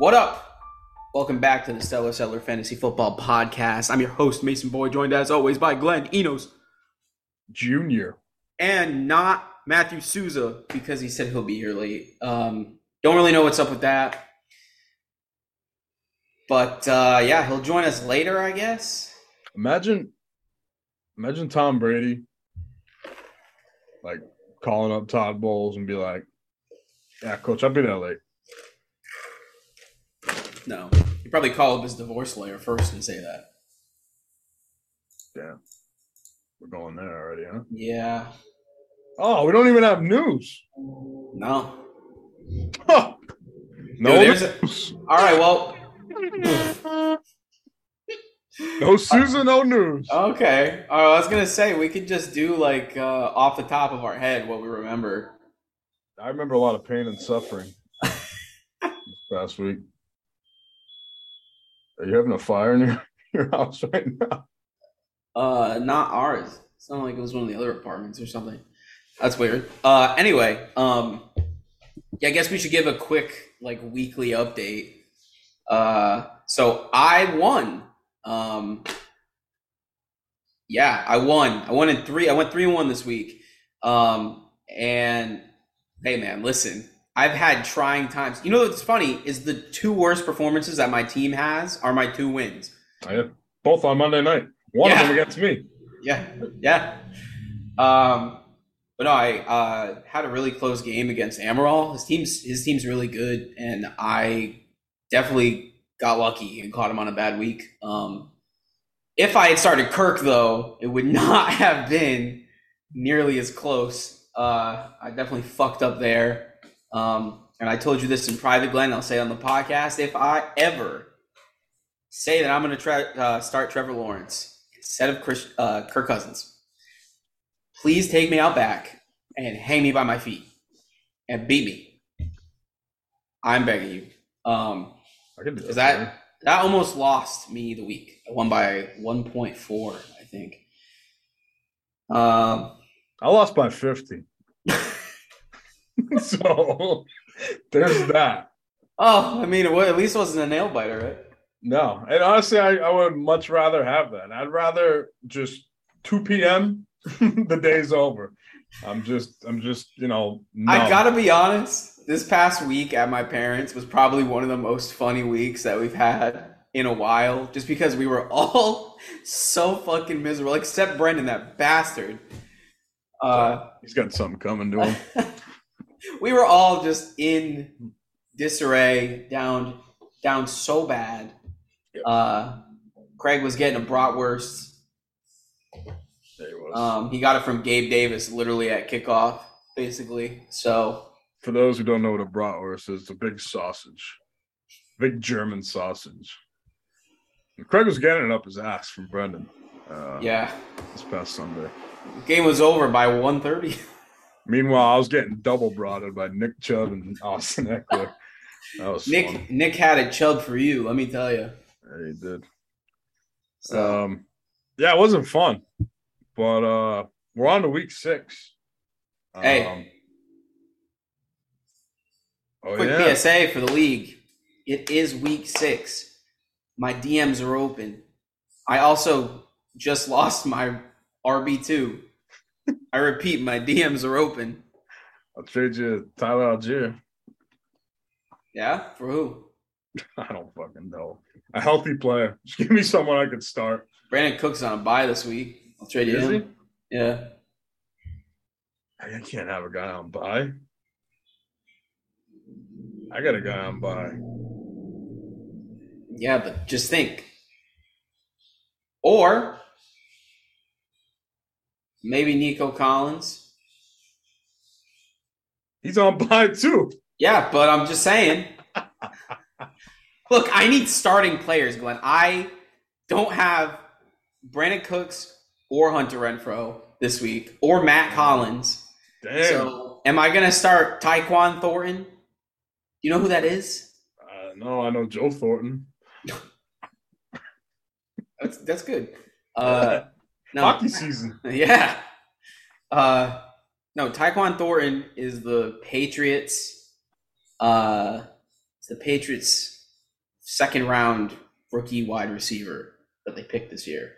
What up? Welcome back to the Stellar Settler Fantasy Football Podcast. I'm your host, Mason Boyd, joined as always by Glenn Enos Junior. and not Matthew Souza because he said he'll be here late. Um, don't really know what's up with that. But uh, yeah, he'll join us later, I guess. Imagine, imagine Tom Brady, like calling up Todd Bowles and be like, "Yeah, coach, I'll be there late." No. He probably call up his divorce lawyer first and say that. Yeah. we're going there already, huh? Yeah. Oh, we don't even have news. No. Huh. No, Dude, a- news. All right, well, no Susan, no news. okay. All right, I was going to say we could just do like uh, off the top of our head what we remember. I remember a lot of pain and suffering this past week. Are you having a fire in your, your house right now? Uh, not ours. It sounded like it was one of the other apartments or something. That's weird. Uh, anyway, um, yeah, I guess we should give a quick like weekly update. Uh, so I won. Um, yeah, I won. I won in three. I went three and one this week. Um, and hey, man, listen. I've had trying times. You know what's funny is the two worst performances that my team has are my two wins. Both on Monday night. One Yeah. of them against me. Yeah, yeah. Um, but no, I uh, had a really close game against Amaral. His team's his team's really good, and I definitely got lucky and caught him on a bad week. Um, if I had started Kirk, though, it would not have been nearly as close. Uh, I definitely fucked up there. Um, and I told you this in private, Glenn. I'll say on the podcast. If I ever say that I'm going to try uh, start Trevor Lawrence instead of Chris, uh, Kirk Cousins, please take me out back and hang me by my feet and beat me. I'm begging you. Um, because that. that that almost lost me the week. I won by 1.4, I think. Um, I lost by 50. so there's that. oh, I mean, it at least it wasn't a nail biter, right? No. And honestly, I, I would much rather have that. I'd rather just 2 p.m. the day's over. I'm just, I'm just, you know, I gotta be honest. This past week at my parents was probably one of the most funny weeks that we've had in a while, just because we were all so fucking miserable, except Brendan, that bastard. Uh, He's got something coming to him. we were all just in disarray, down, down so bad. Yep. Uh, Craig was getting a bratwurst. There he was. Um, he got it from Gabe Davis, literally at kickoff, basically. So For those who don't know what a bratwurst is, it's a big sausage, big German sausage. And Craig was getting it up his ass from Brendan. Uh, yeah, this past Sunday. game was over by 1.30. Meanwhile, I was getting double broaded by Nick Chubb and Austin Ekeler. Was fun. Nick Nick had a chub for you, let me tell you. Yeah, he did. So, Um, yeah, it wasn't fun, but uh, we're on to week six. Hey. Um, oh quick yeah, PSA for the league. It is week six. My DMs are open. I also just lost my RB two. I repeat, my DMs are open. I'll trade you Tyler Allgeier. Yeah, for who? I don't fucking know. A healthy player. Just give me someone I could start. Brandin Cook's on a buy this week. I'll trade you Is him. Yeah. I can't have a guy on buy. I got a guy on buy. Yeah, but just think. Or maybe Nico Collins. He's on buy too. Yeah, but I'm just saying. Look, I need starting players, Glenn. I don't have Brandin Cooks or Hunter Renfrow this week or Matt Collins. Damn. So, am I going to start Tyquan Thornton? You know who that is? uh, no, I know Joe Thornton. That's that's good. Uh, no, Hockey season. yeah. Uh, no, Tyquan Thornton is the Patriots. Uh, it's the Patriots second round rookie wide receiver that they picked this year,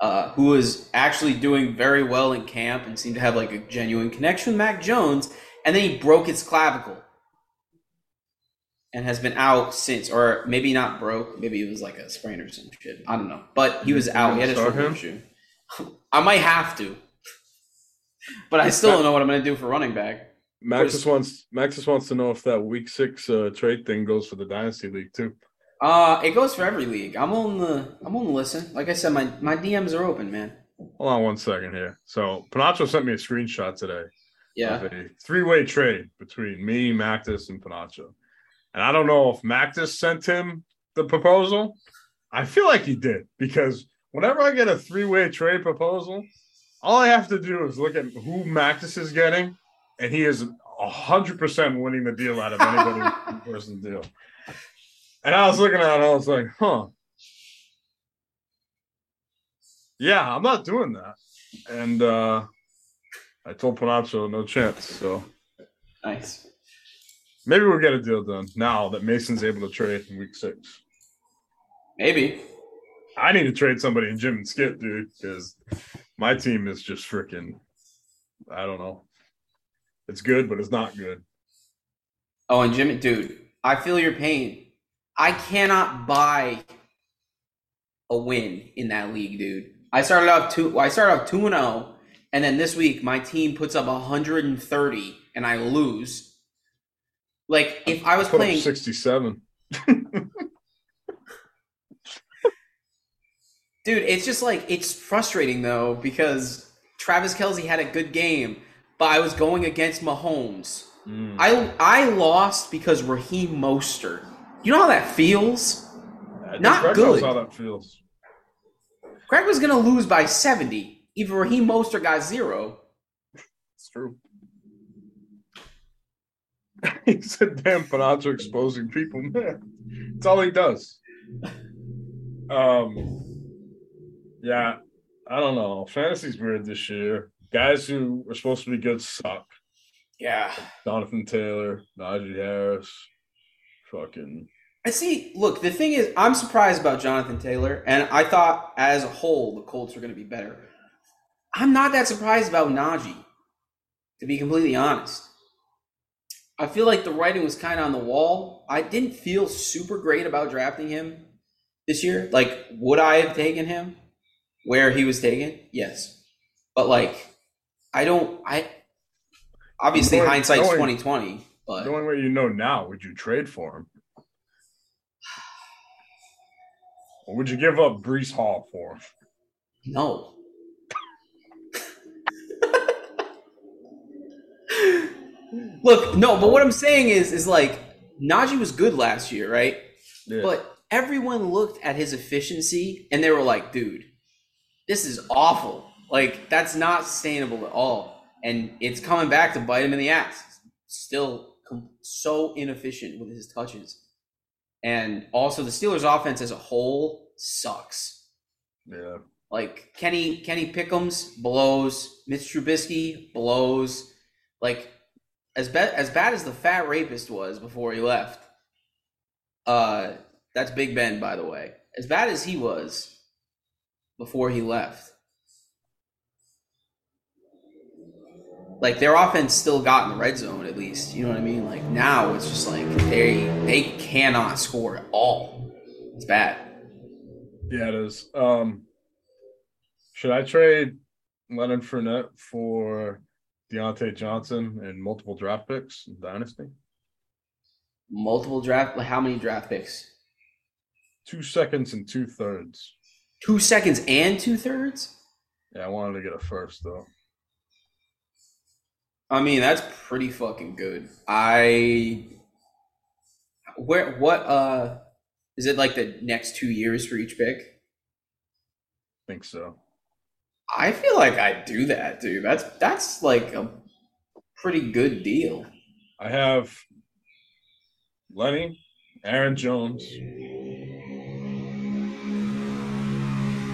uh, who was actually doing very well in camp and seemed to have like a genuine connection with Mac Jones, and then he broke his clavicle and has been out since, or maybe not broke, maybe it was like a sprain or some shit. I don't know, but he was out. He had a shoulder him? issue. I might have to, but I still don't know what I'm going to do for running back. Max just wants Max just wants to know if that week six uh, trade thing goes for the dynasty league too. Uh, it goes for every league. I'm on the I'm on the listen. Like I said, my my DMs are open, man. Hold on one second here. So Panacho sent me a screenshot today Yeah. a three-way trade between me, Mactus, and Panacho. And I don't know if Mactus sent him the proposal. I feel like he did because whenever I get a three-way trade proposal, all I have to do is look at who Mactus is getting, and he is hundred percent winning the deal out of anybody in person deal. And I was looking at it, I was like, huh. Yeah, I'm not doing that. And uh I told Panacho no chance. So Nice. maybe we'll get a deal done now that Mason's able to trade in week six. Maybe. I need to trade somebody in Jim and Skip, dude, because my team is just freaking I don't know. It's good, but it's not good. Oh, and Jim, dude, I feel your pain. I cannot buy a win in that league, dude. I started off two. I started off two and zero, and then this week my team puts up 130, and I lose. Like if I was playing, 67. dude, it's just like it's frustrating though because Travis Kelce had a good game, but I was going against Mahomes. Mm. I I lost because Raheem Mostert. You know how that feels? I think not Greg good. how that feels. Greg was gonna lose by 70. Even Raheem Mostert got zero. It's true. he said, "Damn, Panacho exposing people." Man, that's all he does. Um, yeah, I don't know. Fantasy's weird this year. Guys who were supposed to be good suck. Yeah. Jonathan Taylor, Najee Harris, fucking. I see. Look, the thing is, I'm surprised about Jonathan Taylor, and I thought as a whole the Colts were going to be better. I'm not that surprised about Najee, to be completely honest. I feel like the writing was kind of on the wall. I didn't feel super great about drafting him this year. Like, would I have taken him where he was taken? Yes, but like, I don't. I obviously Knowing- hindsight's twenty twenty, but The only way you know now, would you trade for him? Or would you give up Breece Hall for him? No. Look, no, but what I'm saying is, is like Najee was good last year, right? Yeah. But everyone looked at his efficiency and they were like, dude, this is awful. Like, that's not sustainable at all. And it's coming back to bite him in the ass. Still com- so inefficient with his touches. And also, the Steelers' offense as a whole sucks. yeah. Like Kenny Kenny Pickens blows, Mitch Trubisky blows. Like as bad as bad as the fat rapist was before he left. Uh, that's Big Ben, by the way. As bad as he was before he left. Like their offense still got in the red zone at least. You know what I mean? Like now it's just like they they cannot score at all. It's bad. Yeah, it is. Um, should I trade Leonard Fournette for Diontae Johnson and multiple draft picks in Dynasty? Multiple draft. Like how many draft picks? Two seconds and two thirds. Two seconds and two thirds. Yeah, I wanted to get a first though. I mean, that's pretty fucking good. I where what uh is it like the next two years for each pick? I think so. I feel like I'd do that, dude. That's that's like a pretty good deal. I have Lenny, Aaron Jones.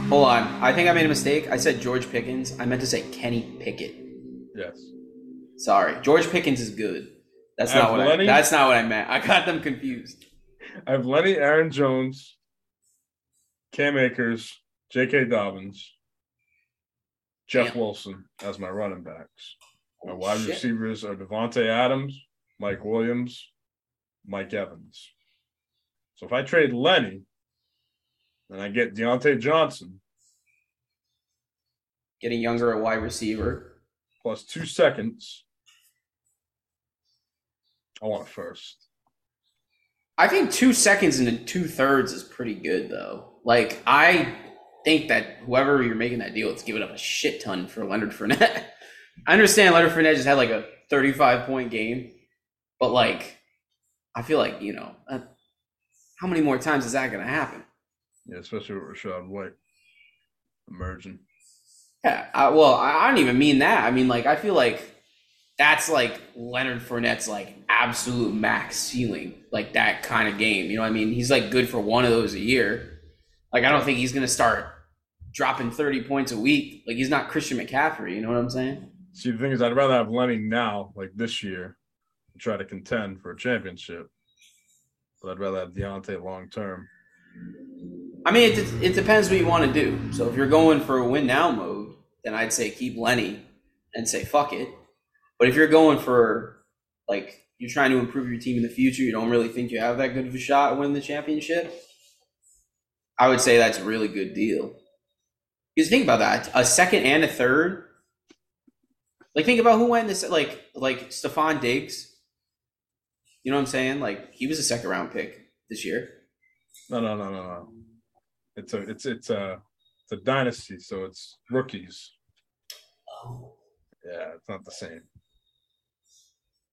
Hold on. I think I made a mistake. I said George Pickens. I meant to say Kenny Pickett. Yes. Sorry. George Pickens is good. That's not what Lenny. I that's not what I meant. I got them confused. I have Lenny, Aaron Jones, Cam Akers, J.K. Dobbins, Jeff Damn. Wilson as my running backs. My wide shit. receivers are Davante Adams, Mike Williams, Mike Evans. So if I trade Lenny and I get Diontae Johnson Getting younger at wide receiver. plus two seconds, I want it first. I think two seconds and two thirds is pretty good though. Like I think that whoever you're making that deal, it's giving up a shit ton for Leonard Fournette. I understand Leonard Fournette just had like a 35 point game, but like I feel like you know uh, how many more times is that going to happen? Yeah, especially with Rachaad White emerging. Yeah, I, well, I, don't even mean that. I mean like I feel like that's like Leonard Fournette's like absolute max ceiling, like that kind of game. You know what I mean? He's like good for one of those a year. Like I don't think he's gonna start dropping 30 points a week. Like he's not Christian McCaffrey, you know what I'm saying? See, the thing is, I'd rather have Lenny now, like this year, and try to contend for a championship. But I'd rather have Diontae long term. I mean, it, it depends what you want to do. So if you're going for a win now mode, then I'd say keep Lenny and say fuck it. But if you're going for like you're trying to improve your team in the future, you don't really think you have that good of a shot at winning the championship, I would say that's a really good deal. Because think about that, a second and a third. Like think about who went this like like Stefon Diggs. You know what I'm saying? Like he was a second round pick this year. No, no, no, no, no. It's a, it's, it's a, it's a dynasty, so it's rookies. Oh. Yeah, it's not the same.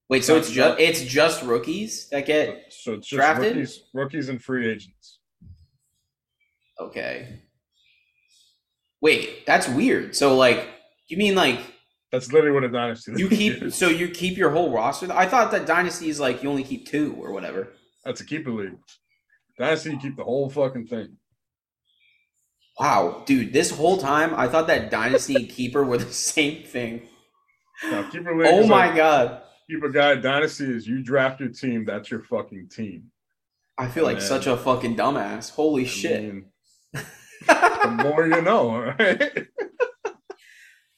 Wait, so it's just it's just rookies that get So it's just drafted? rookies, rookies and free agents. okay. Wait, that's weird. So like, you mean like That's literally what a dynasty you keep is. so you keep your whole roster? I thought that dynasty is like you only keep two or whatever. That's a keeper league. Dynasty, you keep the whole fucking thing. Wow, dude, this whole time I thought that dynasty and keeper were the same thing. Now, keeper league. Oh my like, god, keeper guy. Dynasty is you draft your team. That's your fucking team. I feel like Man. such a fucking dumbass. Holy I shit! mean, the more you know. right?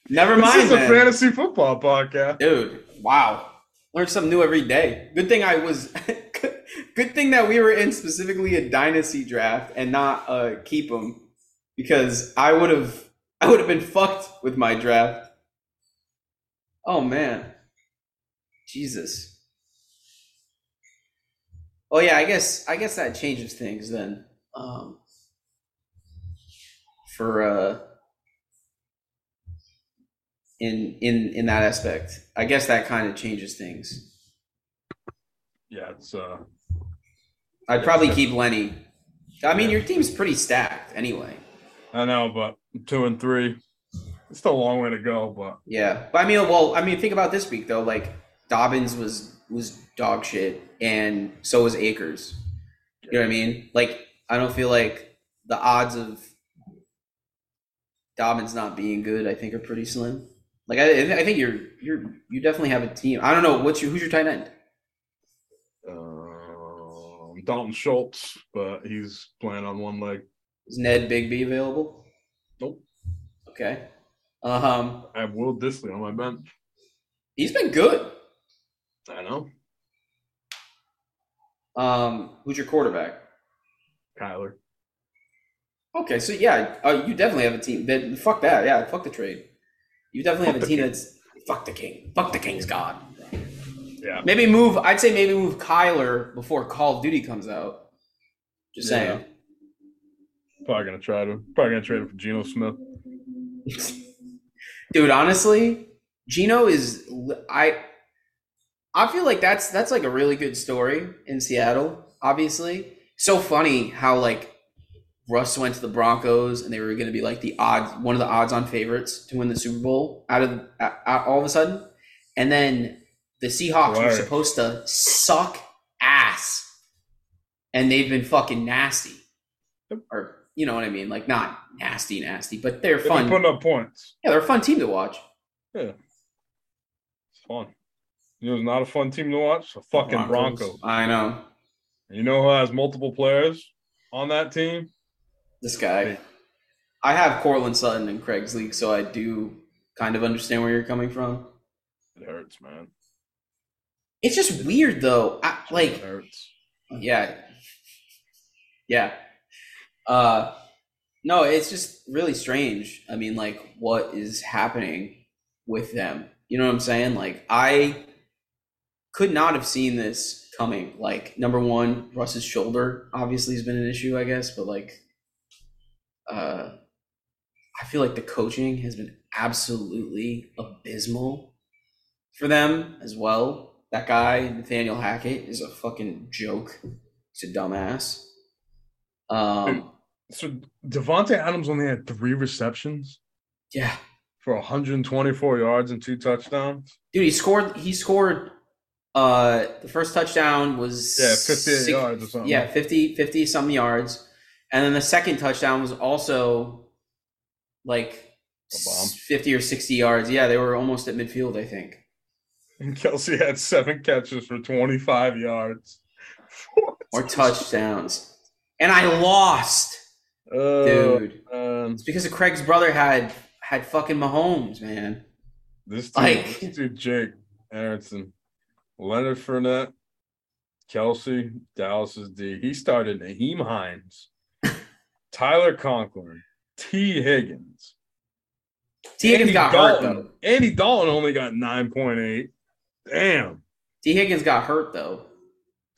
Never This mind, is a then. fantasy football podcast. dude. Wow, learn something new every day. Good thing I was. good thing that we were in specifically a dynasty draft and not uh keep 'em, because I would have I would have been fucked with my draft. Oh man, Jesus. Oh yeah, I guess I guess that changes things then. Um, for uh, in in in that aspect, I guess that kind of changes things. Yeah, it's uh, I'd probably keep Lenny. I mean, Yeah. your team's pretty stacked anyway. I know, but two and three. It's still a long way to go, but Yeah, but I mean, well, I mean, think about this week though. Like Dobbins was was dog shit, and so was Akers. You know what I mean? Like, I don't feel like the odds of Dobbins not being good, I think, are pretty slim. Like, I, I think you're you're you definitely have a team. I don't know what's your who's your tight end. um, Dalton Schultz, but he's playing on one leg. Is Ned Bigby available? Nope. Okay. Um, I have Will Dissly on my bench. he's been good. I know. Um, who's your quarterback? Kyler. Okay, so yeah, uh, you definitely have a team. That fuck that, yeah, fuck the trade. You definitely Fuck have a team king. that's fuck the king, fuck the king's god. Yeah. Maybe move. I'd say maybe move Kyler before Call of Duty comes out. Just Yeah. saying. Probably gonna try to probably gonna trade him for Geno Smith. Dude, honestly, Geno is I. I feel like that's that's like a really good story in Seattle. Obviously, so funny how like Russ went to the Broncos and they were going to be like the odds one of the odds-on favorites to win the Super Bowl out of out, all of a sudden, and then the Seahawks were supposed to suck ass, and they've been fucking nasty, or you know what I mean, like not nasty, nasty, but they're fun. They've fun. putting up points. Yeah, they're a fun team to watch. Yeah, it's fun. You know, it's not a fun team to watch. The fucking Broncos. I know. You know who has multiple players on that team? This guy. I have Courtland Sutton in Craig's league, so I do kind of understand where you're coming from. It hurts, man. It's just weird though. I, like It hurts. Yeah. Yeah. Uh no, it's just really strange. I mean, like what is happening with them? You know what I'm saying? Like I could not have seen this coming. Like number 1, Russ's shoulder obviously has been an issue, I guess, but like uh I feel like the coaching has been absolutely abysmal for them as well. That guy, Nathaniel Hackett, is a fucking joke. He's a dumbass. Um, So Davante Adams only had three receptions yeah, for 124 yards and two touchdowns. dude, he scored. He scored. Uh, the first touchdown was Yeah, 58 yards or something. Yeah, 50, 50 something yards, and then the second touchdown was also like bomb. fifty or sixty yards. Yeah, they were almost at midfield, I think. And Kelce had seven catches for 25 yards. Or touchdowns, and I lost, Uh, dude. um, It's because of Craig's brother had had fucking Mahomes, man. this dude, Like- this dude, Jake Aronson, Leonard Fournette, Kelce, Dallas's D. He started Nyheim Hines, Tyler Conklin, T. Higgins. T Higgins Andy got hurt though. Andy Dalton only got 9.8. Damn. T Higgins got hurt though.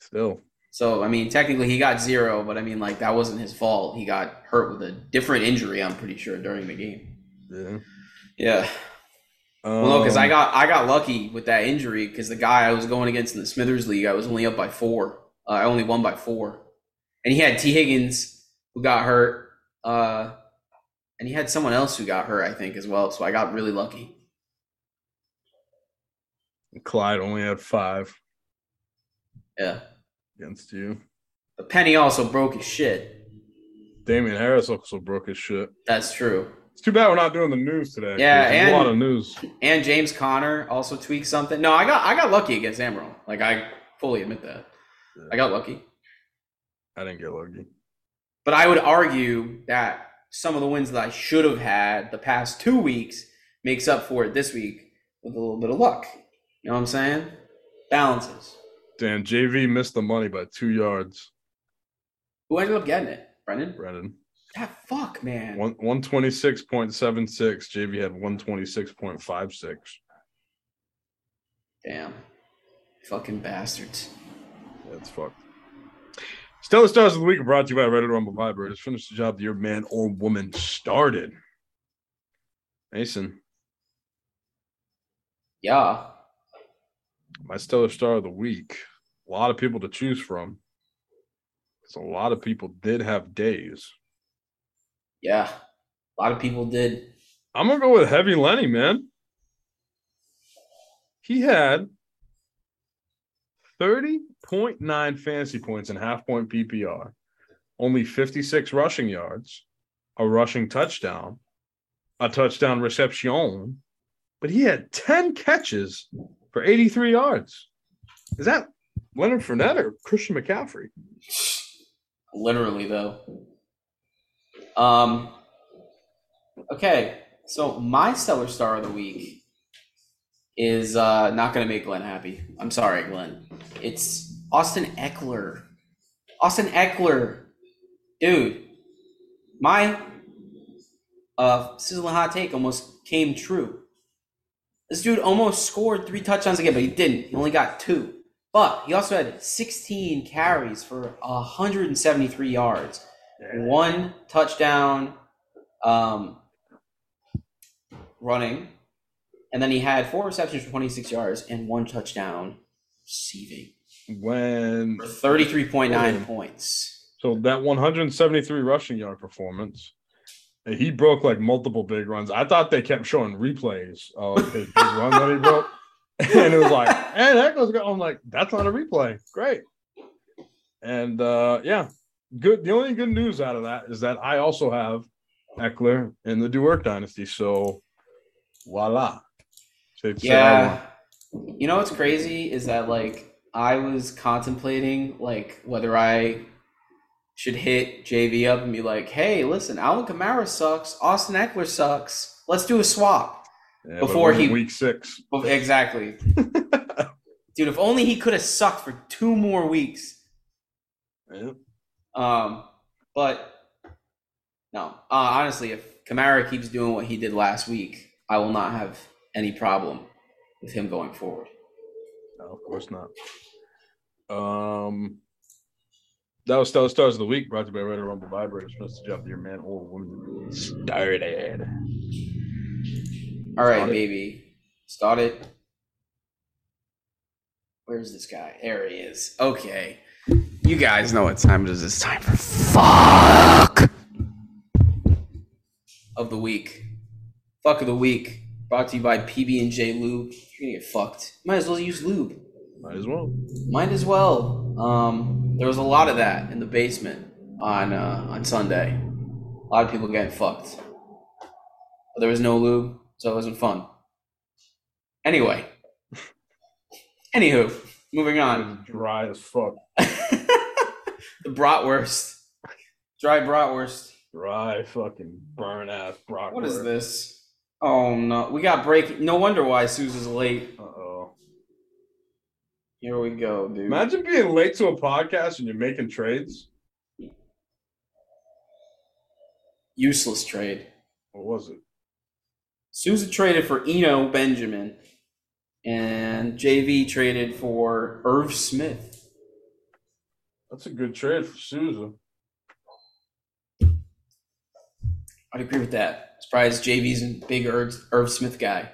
Still. So I mean, technically he got zero, but I mean, like that wasn't his fault. He got hurt with a different injury. I'm pretty sure during the game. Yeah. Yeah. Well, no, because I Um, got I got lucky with that injury because the guy I was going against in the Smithers League, I was only up by four. Uh, I only won by four, and he had T Higgins who got hurt, uh, and he had someone else who got hurt, I think, as well. So I got really lucky. Clyde only had five Yeah. Against you. But Penny also broke his shit. Damien Harris also broke his shit. That's true. It's too bad we're not doing the news today. Yeah, and- a lot of news. And James Conner also tweaked something. No, I got I got lucky against Amaral. Like I fully admit that. I got lucky. I didn't get lucky. But I would argue that some of the wins that I should have had the past two weeks makes up for it this week with a little bit of luck. You know what I'm saying? Balances. Dan, JV missed the money by two yards, Who ended up getting it? Brendan? Brendan. That fuck, man. One one twenty six point seven six. JV had one twenty six point five six. Damn. Fucking bastards. That's fucked. Stellar Stars of the Week brought to you by Reddit Rumble Vibrators. Finish the job that your man or woman started. Mason, Yeah. my stellar star of the week. A lot of people to choose from. Because a lot of people did have days. Yeah. A lot of people did. I'm gonna go with Heavy Lenny, man. He had 30.9 fantasy points and half point PPR, only 56 rushing yards, a rushing touchdown, a touchdown reception, but he had 10 catches for 83 yards. Is that Leonard Fournette or Christian McCaffrey? Literally though. Um okay, so my stellar star of the week is uh not gonna make Glenn happy. I'm sorry, Glenn. It's Austin Ekeler. Austin Ekeler. Dude, my uh sizzling hot take almost came true. This dude almost scored three touchdowns again, but he didn't. He only got two. But he also had 16 carries for 173 yards, one touchdown um, running, and then he had four receptions for 26 yards and one touchdown receiving. When for 33.9 points. So that 173 rushing yard performance, he broke like multiple big runs. I thought they kept showing replays of his big run that he broke, and it was like, and that goes. I'm like, that's not a replay. Great. And uh yeah, good. The only good news out of that is that I also have Ekeler in the Duwork dynasty. So voila. Safe to say I won. Yeah. You know what's crazy is that like I was contemplating like whether I should hit JV up and be like, "Hey, listen, Alvin Kamara sucks. Austin Ekeler sucks. Let's do a swap." Yeah, Before but we're in he- week six. Exactly, dude. If only he could have sucked for two more weeks. Yeah. Um, but no, uh, honestly, if Kamara keeps doing what he did last week, I will not have any problem with him going forward. No, of course not. Um, that was Stellar Stars of the Week, brought to you by Red Rumble Vibrators. Message up your man or woman started. All right, Start it. baby, start it. Where's this guy? There he is. Okay, you guys know what time it is. It's time for fuck of the week. Fuck of the week. Brought to you by PB and J Lube. You're gonna get fucked. Might as well use lube. Might as well. Might as well. Um, there was a lot of that in the basement on uh, on Sunday. A lot of people getting fucked. But there was no lube, so it wasn't fun. Anyway. Anywho, moving on. dry as fuck. the bratwurst. Dry bratwurst. Dry fucking burn ass Brock. What is this? Oh no, we got break. No wonder why Susan's late. Uh oh. Here we go, dude. Imagine being late to a podcast and you're making trades. Useless trade. What was it? Souza traded for Eno Benjamin, and JV traded for Irv Smith. That's a good trade for Souza. I'd agree with that. Surprised JV's a big Irv, Irv Smith guy.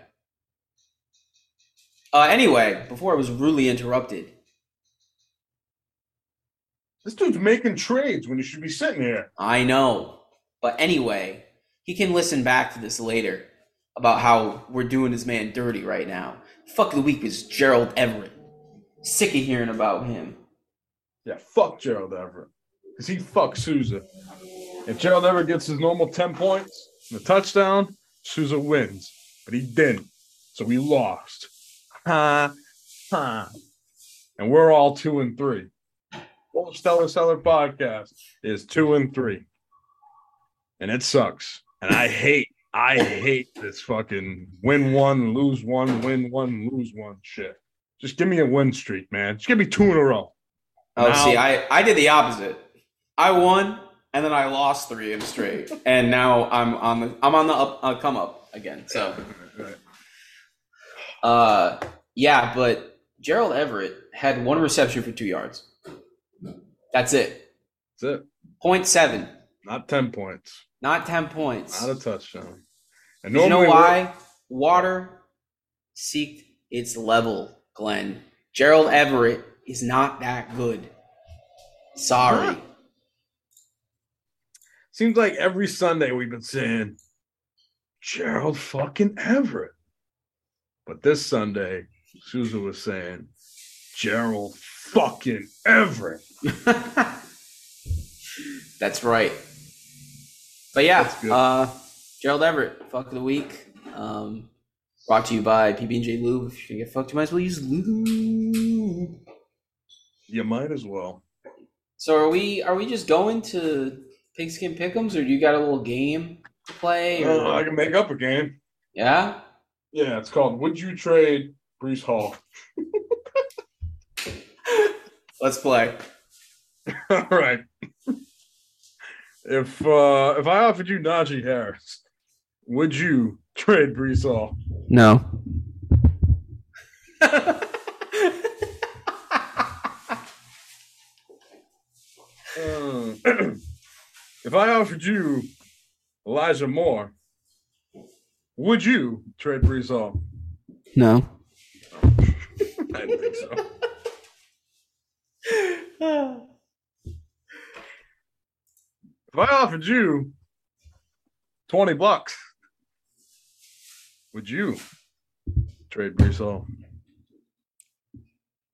Uh, anyway, before I was rudely interrupted, This dude's making trades when he should be sitting here. I know, but anyway, he can listen back to this later about how we're doing this man dirty right now. Fuck the week is Gerald Everett. Sick of hearing about him. Yeah, fuck Gerald Everett. Because he fucked Souza. If Gerald Everett gets his normal 10 points and a touchdown, Souza wins. But he didn't. So we lost. Ha ha. And we're all two and three. Full Stellar Settler podcast is two and three. And it sucks. And I hate, I hate this fucking win one, lose one, win one, lose one shit. Just give me a win streak, man. Just give me two in a row. Oh, Now- see, I, I did the opposite. I won, and then I lost three in them straight, and now I'm on the I'm on the up uh, come up again. So, uh, yeah, but Gerald Everett had one reception for two yards. That's it. That's it. Point seven, Not 10 points. Not ten points. Not a touchdown. And you know why? Water seeked its level, Glenn. Gerald Everett is not that good. Sorry. Huh. Seems like every Sunday we've been saying Gerald fucking Everett. But this Sunday, Susan was saying Gerald fucking Everett. That's right. But yeah, uh, Gerald Everett, fuck of the week. Um, brought to you by PB&J Lube. If you're gonna get fucked, you might as well use lube. You might as well. So are we? Are we just going to Pigskin pickums, or do you got a little game to play? Or Uh, I can make up a game. yeah, Yeah, it's called Would You Trade Breece Hall? let's play. All right. If uh if I offered you Najee Harris, would you trade Breece Hall? No. Uh, if I offered you Elijah Moore, would you trade Breece Hall? no. I didn't think so. If I offered you 20 bucks, would you trade Breece?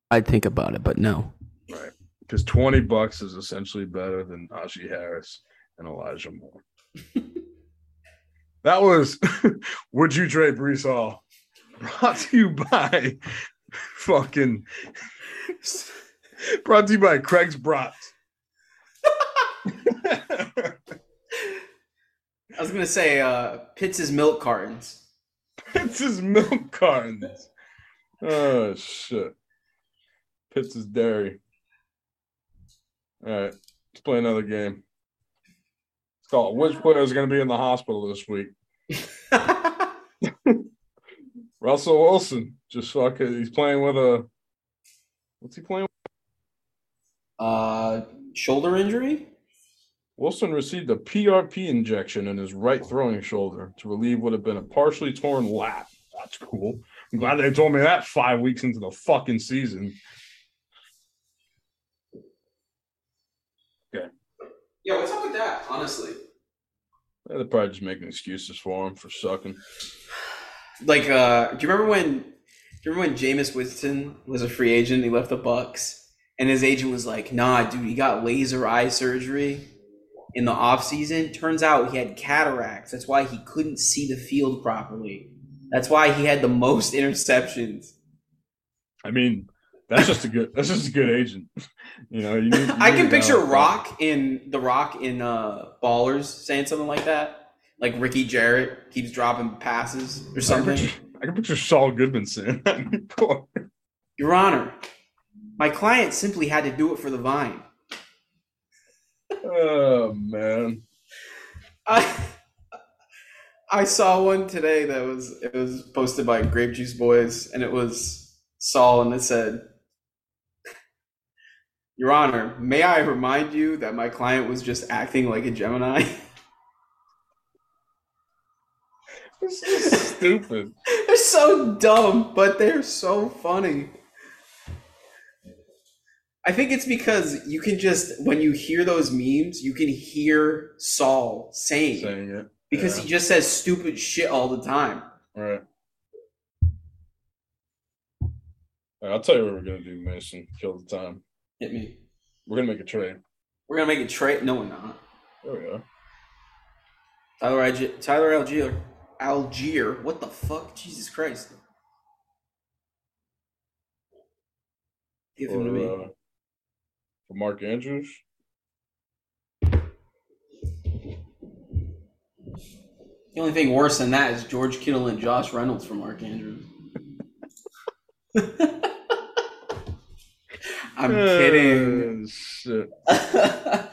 I'd think about it, but no. Right. Because 20 bucks is essentially better than Najee Harris and Elijah Moore. that was Would You Trade Breece Hall? Brought to you by fucking Brought to you by Craig's Brats. I was gonna say uh Pitts' milk cartons. Pitts' milk cartons. Oh shit. Pitts' dairy. All right, let's play another game. It's called Which player is going to be in the hospital this week? Russell Wilson. Just fucking. He's playing with a. What's he playing? With? uh, shoulder injury. Wilson received a PRP injection in his right throwing shoulder to relieve what had been a partially torn lat. That's cool. I'm glad they told me that five weeks into the fucking season. Okay. Yeah, what's up with that? Honestly, Yeah, they're probably just making excuses for him for sucking. like, uh, do you remember when? Do you remember when Jameis Winston was a free agent? He left the Bucks, and his agent was like, "Nah, dude, he got laser eye surgery in the off season. Turns out he had cataracts. That's why he couldn't see the field properly. That's why he had the most interceptions." I mean, that's just a good. That's just a good agent. You know, you need, you I can picture that. Rock in the Rock in uh, Ballers saying something like that. Like Ricky Jerret keeps dropping passes or I can something. picture, I can picture Saul Goodman saying that. Your Honor, my client simply had to do it for the vine. Oh man, I I saw one today that was it was posted by Grape Juice Boys and it was Saul and it said Your Honor, may I remind you that my client was just acting like a Gemini? this is stupid. they're so dumb, but they're so funny. I think it's because you can just when you hear those memes, you can hear Saul saying it Saying it because yeah. he just says stupid shit all the time. Right. I'll tell you what we're gonna do, Mason. Kill the time. Hit me. We're gonna make a trade. We're gonna make a trade. No, we're not. There we go. Tyler Allgeier. Tyler Allgeier. Allgeier. What the fuck? Jesus Christ. Give him to me. uh, for Mark Andrews. The only thing worse than that is George Kittle and Josh Reynolds from Mark Andrews. I'm kidding. Uh, shit. What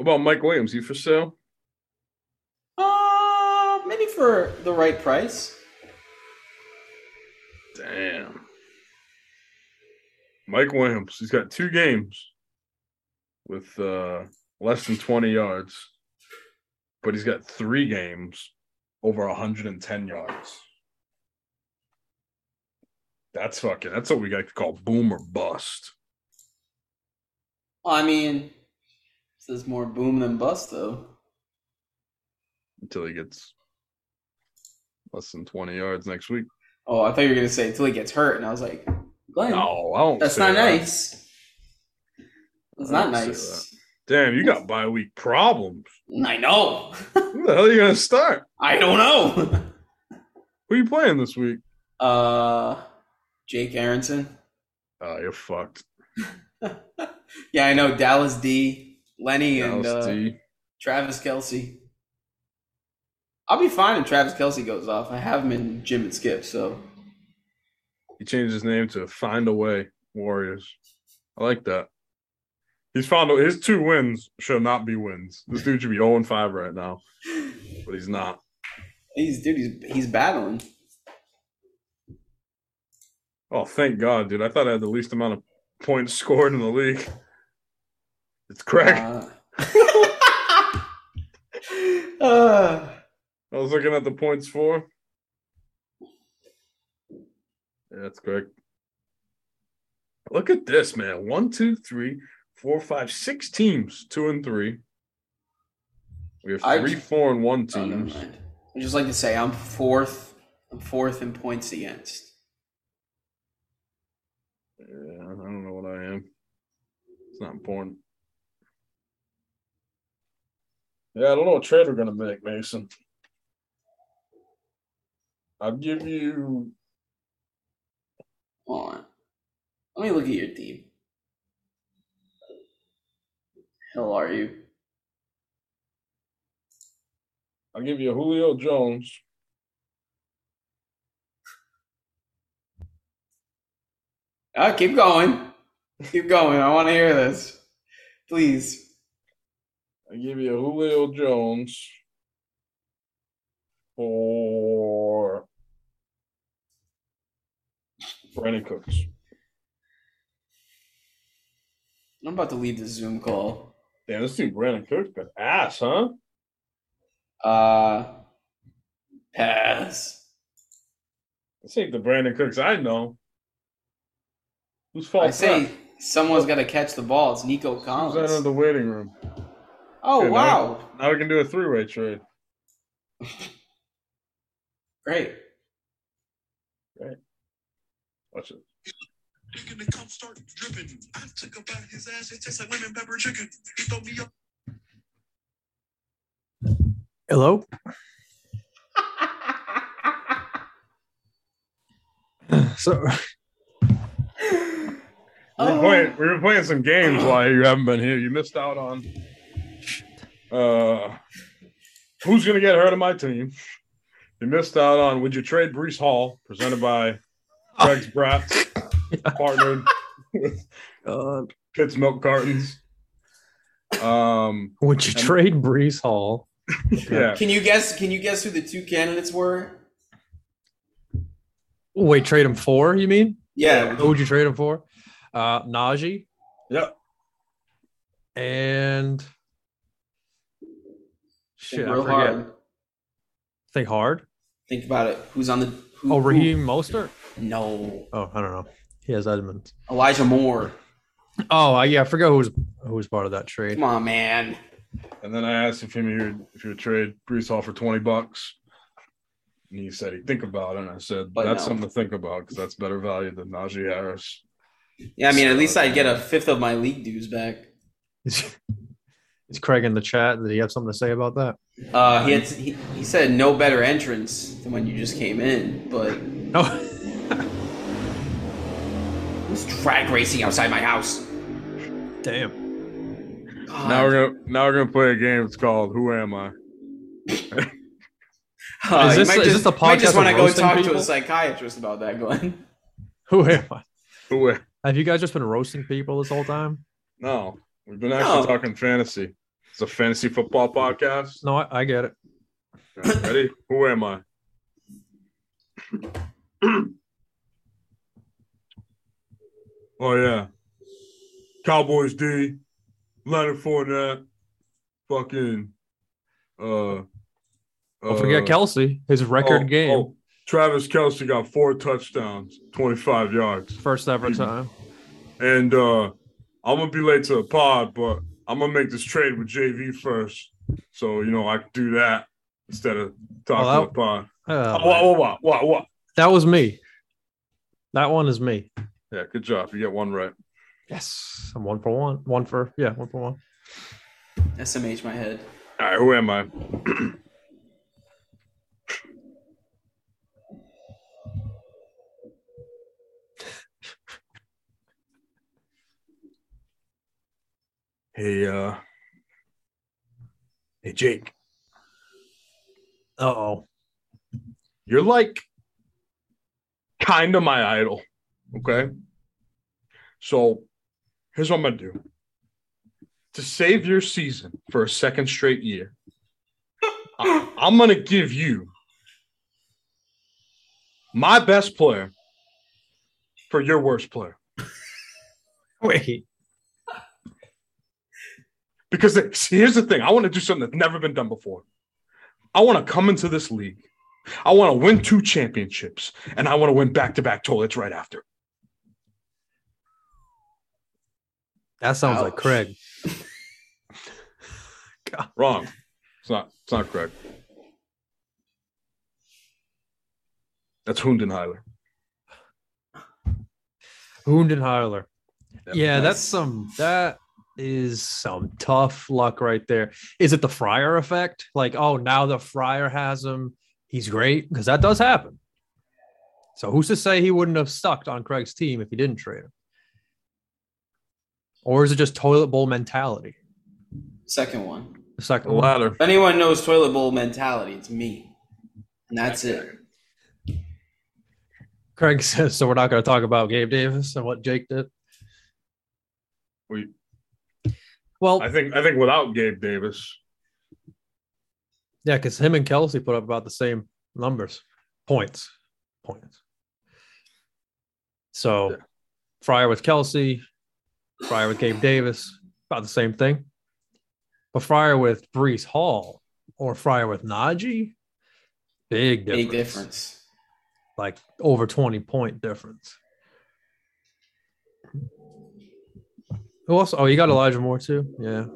about Mike Williams? You for sale? uh, maybe for the right price. Damn. Mike Williams. He's got two games with uh, less than 20 yards, but he's got three games over 110 yards. That's fucking, that's what we got to call boom or bust. I mean, this is more boom than bust, though. until he gets less than 20 yards next week. Oh, I thought you were gonna say until he gets hurt, and I was like, Glenn, No, I don't. that's not that. nice. That's I not nice. Damn, you got bye week problems. I know. Who the hell are you going to start? I don't know. Who are you playing this week? uh, Jake Aronson. Oh, you're fucked. Yeah, I know. Dallas D, Lenny, and uh, D. Travis Kelce. I'll be fine if Travis Kelce goes off. I have him in Jim and Skip, so He changed his name to Find a Way Warriors. I like that. He's found his two wins should not be wins. This dude should be 0 and 5 right now, but he's not. he's dude. He's he's battling. Oh, thank God, dude. I thought I had the least amount of points scored in the league. It's Craig. Uh, uh, I was looking at the points for. Yeah, that's correct. Look at this, man. One, two, three, four, five, six teams, two and three. We have three, four, and one oh, never teams. mind. I just like to say I'm fourth. I'm fourth in points against. yeah, I don't know what I am. It's not important. Yeah, I don't know what trade we're gonna make, Mason. I'll give you Hold on. Let me look at your team. Hell are you? I'll give you a Julio Jones. Oh, keep going. Keep going. I want to hear this. Please. I give you a Julio Jones for Brandin Cooks. I'm about to leave the Zoom call. Damn, this dude Brandin Cooks got ass, huh? Uh, pass. This ain't the Brandin Cooks I know. Whose fault? I say someone's got to catch the ball. It's Nico Who's Collins. out of the waiting room? Oh Okay, now- wow! Now we can do a three-way trade. Great. Great. Watch it. Chicken and come start dripping. I took about his ass. It tastes like lemon pepper chicken. He throw me up. Hello. So We were, playing, we were playing some games while you haven't been here. You missed out on uh who's gonna get hurt on my team. You missed out on would you trade Breece Hall, presented by Craig's Brats, partnered with uh, Pitt's Milk Cartons. Um would you And- trade Breece Hall? yeah. Can you guess? Can you guess who the two candidates were? Wait, trade him for? You mean? Yeah. Who would you trade him for? Uh, Najee Yep. and shit. Think I real forget. hard. Think hard. Think about it. Who's on the? Who, Oh, who- Raheem Mostert. No, Oh, I don't know. He has Edmonds. Elijah Moore. Oh, I, yeah, I forgot who was who was part of that trade. Come on, man. And then I asked if he would if he would trade Breece Hall for 20 bucks. And he said he'd think about it. And I said, But that's no. something to think about because that's better value than Najee Harris. Yeah, I mean, at least I'd get a fifth of my league dues back. Is, is Craig in the chat? Did he have something to say about that? Uh, he had he, he said no better entrance than when you just came in, but No. who's drag racing outside my house? Damn. God. Now we're gonna now we're gonna play a game. It's called Who Am I? Uh, Is this- might is just, this a you might just want to go roasting talk to a psychiatrist about that, Glenn. Who am I? Who am Have you guys just been roasting people this whole time? No, we've been actually No. talking fantasy. It's a fantasy football podcast. No, I, I get it. Okay, Ready? Who am I? oh yeah, Cowboys D, Leonard Fournette, fucking, uh, Don't forget uh, Kelce, his record oh, game, oh, Travis Kelce got four touchdowns, twenty five yards. first ever time. And uh I'm gonna be late to the pod, but I'm gonna make this trade with JV first. So you know I can do that instead of talking Well, to the pod. Uh, Oh, what, what, what, what, what? that was me. That one is me. Yeah, good job. You get one right. Yes, I'm one for one. One for yeah, one for one. SMH my head. All right, who am I? hey, uh, hey, Jake. Uh oh. You're like kind of my idol. Okay. So here's what I'm going to do to save your season for a second straight year. I- I'm going to give you my best player for your worst player. Wait. Because see, here's the thing I want to do something that's never been done before. I want to come into this league. I want to win two championships, and I want to win back to back toilets right after. That sounds like Ouch. Craig. Wrong. It's not. It's not correct. That's Hundenheiler. Hundenheiler. Yeah, Nice. that's some that is some tough luck right there. Is it the Fryer effect? Like, oh, now the Fryer has him. He's great because that does happen. So who's to say he wouldn't have stuck on Craig's team if he didn't trade him? Or is it just toilet bowl mentality? Second one. The second The one. latter. If anyone knows toilet bowl mentality, it's me. And that's it. Craig says so. We're not going to talk about Gabe Davis and what Jake did. We, Well, I think, I think without Gabe Davis, yeah, because him and Kelce put up about the same numbers, points, points. So, Yeah. Fryer with Kelce, Fryer with Gabe Davis, about the same thing. But Fryer with Breece Hall or Fryer with Najee, big difference. Big difference. Like over 20 point difference. Who else? Oh, you got Elijah Moore too? Yeah.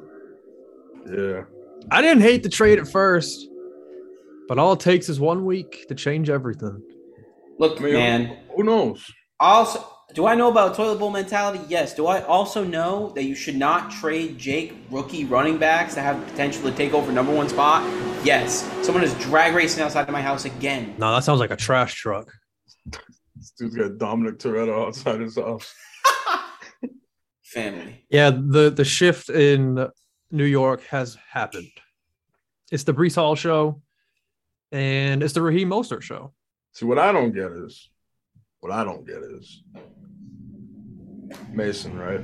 yeah. I didn't hate the trade at first, but all it takes is one week to change everything. Look, I mean, man. who knows? Also, do I know about toilet bowl mentality? Yes. Do I also know that you should not trade Jake rookie running backs that have potential to take over number one spot? Yes. Someone is drag racing outside of my house again. No, that sounds like a trash truck. This dude's got Dominic Toretto outside his house. Family. Yeah, the the shift in New York has happened. It's the Breece Hall show, and it's the Raheem Mostert show. See, what I don't get is, what I don't get is Mason, right?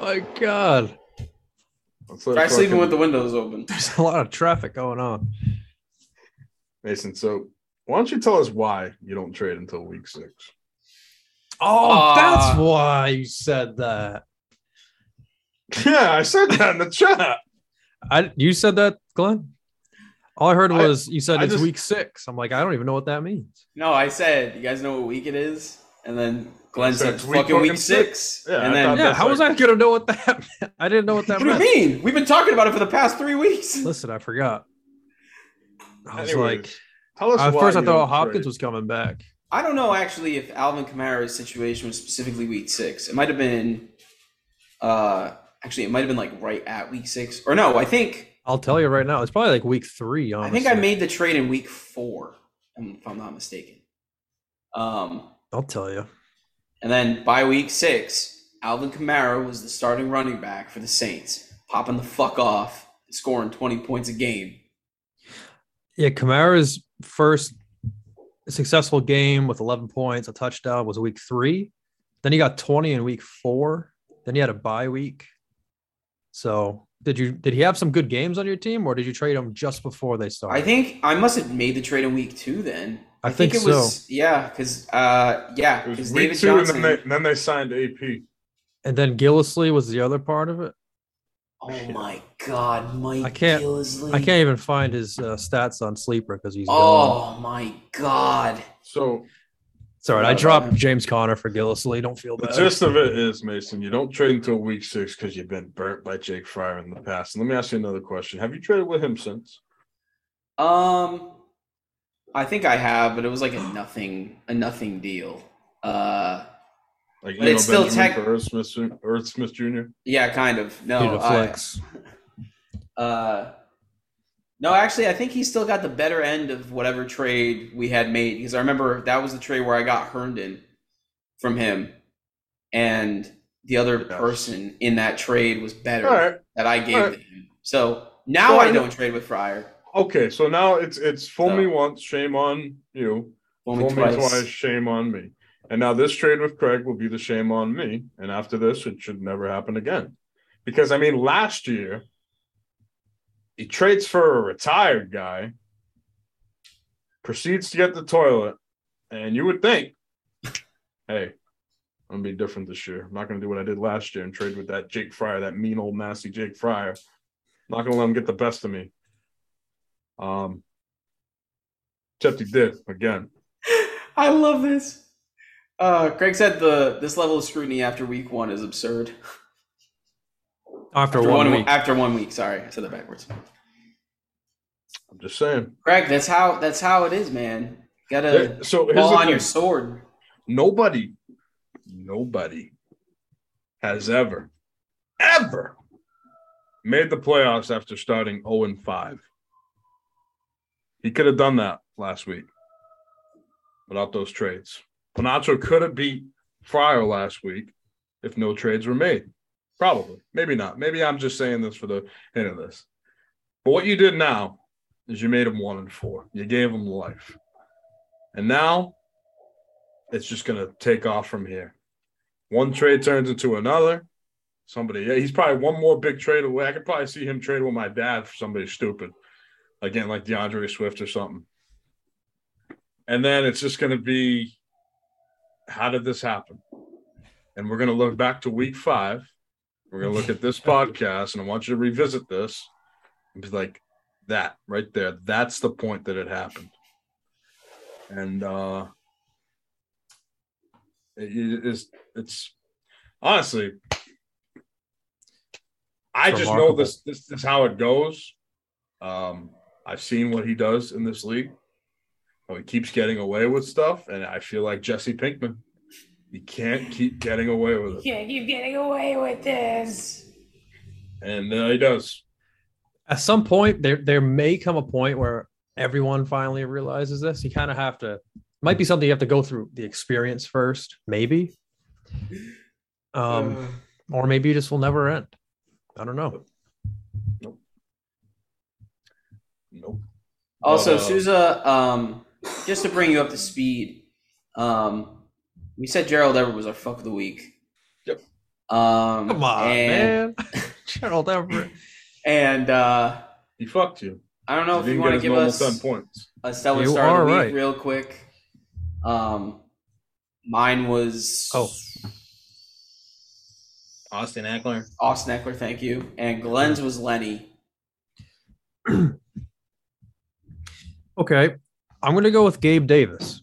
My God, Let's let Try sleeping with the windows open. there's a lot of traffic going on. Mason. So, why don't you tell us why you don't trade until week six? Oh, Uh, that's why you said that. Yeah, I said that in the chat. I you said that, Glenn. All I heard I- was you said I it's just- week six. I'm like, I don't even know what that means. No, I said, you guys know what week it is? And then Glenn Said said, it's it's week fucking week fucking six. six. Yeah, and then, Yeah, that's how was I gonna know what that meant? I didn't know what that what do you mean? We've been talking about it for the past three weeks. Listen, I forgot. I was Anyways, like, Tell us at why first I thought Hopkins trade. was coming back. I don't know actually if Alvin Kamara's situation was specifically week six. It might have been, uh, actually, it might have been like right at week six. Or no, I think I'll tell you right now, it's probably like week three. Honestly. I think I made the trade in week four, if I'm not mistaken. Um, I'll tell you. and then by week six, Alvin Kamara was the starting running back for the Saints, popping the fuck off, scoring 20 points a game. Yeah, Kamara's first successful game with 11 points, a touchdown was week three. Then he got 20 in week four. Then he had a bye week. So did you did he have some good games on your team, or did you trade him just before they started? I think I must have made the trade in week two then. I think it was yeah, because uh yeah, because week David two, Johnson. and then they, and then they signed AP. and then Gillislee was the other part of it. oh my god, Mike I can't- Gillislee. I can't even find his uh, stats on Sleeper because he's gone. Oh my god. So It's all right. I dropped. James Conner for Gillislee. Don't feel the gist of it is, Mason, you don't trade until week six because you've been burnt by Jake Fryer in the past. And let me ask you another question: Have you traded with him since? Um, I think I have, but it was like a nothing, a nothing deal. Uh, Like But it's still tech- for Irv Smith, Irv Smith Jr. yeah, kind of. Need No, a I, flex. uh, no, actually, I think he still got the better end of whatever trade we had made because I remember that was the trade where I got Herndon from him, and the other person in that trade was better right. that I gave right. to him. So now So I I- don't trade with Fryer. Okay, so now it's it's fool So- me once, shame on you. Fool me twice. twice, shame on me. And now this trade with Craig will be the shame on me. And after this, it should never happen again. Because I mean, last year he trades for a retired guy, proceeds to get the toilet, and you would think, hey, I'm gonna be different this year. I'm not gonna do what I did last year and trade with that Jake Fryer, that mean old nasty Jake Fryer. I'm not gonna let him get the best of me. Um, except he did again. I love this. Uh, Greg said the this level of scrutiny after week one is absurd. After, one, week. after one week. Sorry, I said that backwards. I'm just saying. Greg, that's how that's how it is, man. You gotta There- so here's fall on thing. your sword. nobody, nobody has ever, ever made the playoffs after starting 0 and 5. He could have done that last week. without those trades. Panacho could have beat Fryer last week if no trades were made. Probably. Maybe not. Maybe I'm just saying this for the hint of this. But what you did now is you made him one and four. You gave him life. And now it's just going to take off from here. One trade turns into another. Somebody, yeah, he's probably one more big trade away. I could probably see him trade with my dad for somebody stupid, again, like DeAndre Swift or something. And then it's just going to be, how did this happen? And we're going to look back to week five. We're going to look at this podcast, and I want you to revisit this and be like, that right there. That's the point that it happened. And uh it is it's honestly I just know Remarkable. this this is how it goes. Um I've seen what he does in this league. How he keeps getting away with stuff, and I feel like Jesse Pinkman. He can't keep getting away with it. Can't keep getting away with this. And uh, he does. At some point, there there may come a point where everyone finally realizes this. You kind of have to. Might be something you have to go through the experience first, maybe. Um, or maybe it just will never end. I don't know. Nope. Nope. Also, But, uh, Souza, um, just to bring you up to speed, um, we said Gerald Everett was our fuck of the week. Yep. Um, Come on, and, man. Gerald Everett. And uh, He fucked you. I don't know He if you want to give us 10 points. a stellar You start of the are week right. real quick. Um, mine was Oh. Austin Ekeler. Austin Ekeler, thank you, and Glenn's was Lenny. Okay, I'm gonna go with Gabe Davis.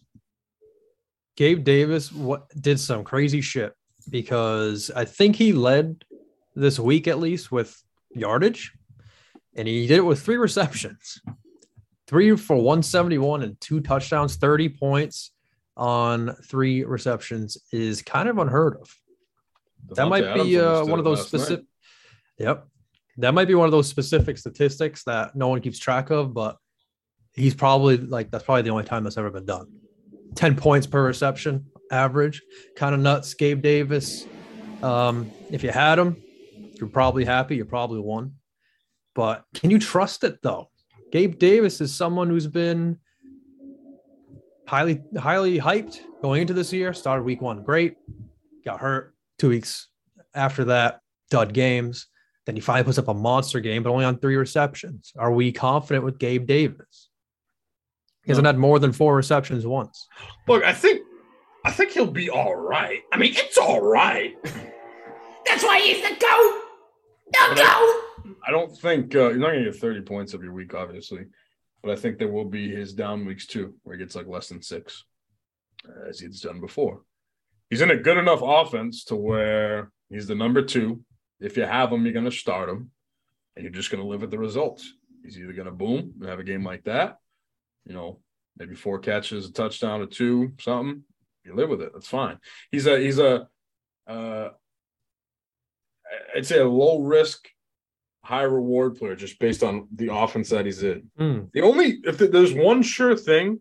Gabe Davis what did some crazy shit because I think he led this week at least with yardage, and he did it with three receptions, three for 171 and two touchdowns, 30 points on three receptions is kind of unheard of. That might Adams be uh, one of those specific. Yep, that might be one of those specific statistics that no one keeps track of, but he's probably like that's probably the only time that's ever been done. Ten points per reception average, kind of nuts. Gabe Davis, um, if you had him, you're probably happy. You probably won, but can you trust it though? Gabe Davis is someone who's been highly highly hyped going into this year. Started week one great, got hurt two weeks after that, dud games. Then he finally puts up a monster game, but only on three receptions. Are we confident with Gabe Davis? He hasn't had more than four receptions once. Look, I think I think he'll be all right. I mean, it's all right. That's why he's the goat. The But I- I don't think uh, you're not going to get 30 points every week, obviously, but I think there will be his down weeks too, where he gets like less than six, uh, as he's done before. He's in a good enough offense to where he's the number two. If you have him, you're going to start him, and you're just going to live with the results. He's either going to boom and have a game like that, you know, maybe four catches, a touchdown, or two, something. You live with it. That's fine. He's a he's a uh, I'd say a low risk, high reward player just based on the offense that he's in. Hmm. The only if there's one sure thing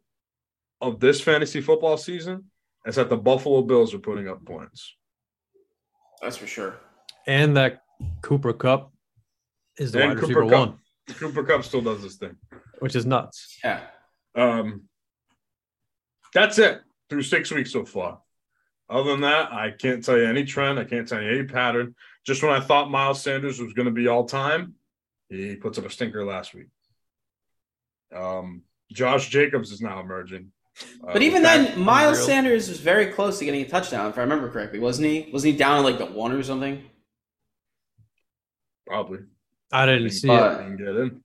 of this fantasy football season, is that the Buffalo Bills are putting up points. That's for sure. And that Cooper Kupp is the And wide Cooper receiver Kupp. one, Cooper Kupp still does this thing. which is nuts. Yeah. Um, that's it through six weeks so far. Other than that, I can't tell you any trend. I can't tell you any pattern. Just when I thought Miles Sanders was going to be all time, he puts up a stinker last week. Um, Josh Jacobs is now emerging. Uh, But even then, Miles unreal. Sanders was very close to getting a touchdown, if I remember correctly, wasn't he? Wasn't he down like the one or something? probably I didn't see But- it. didn't get in.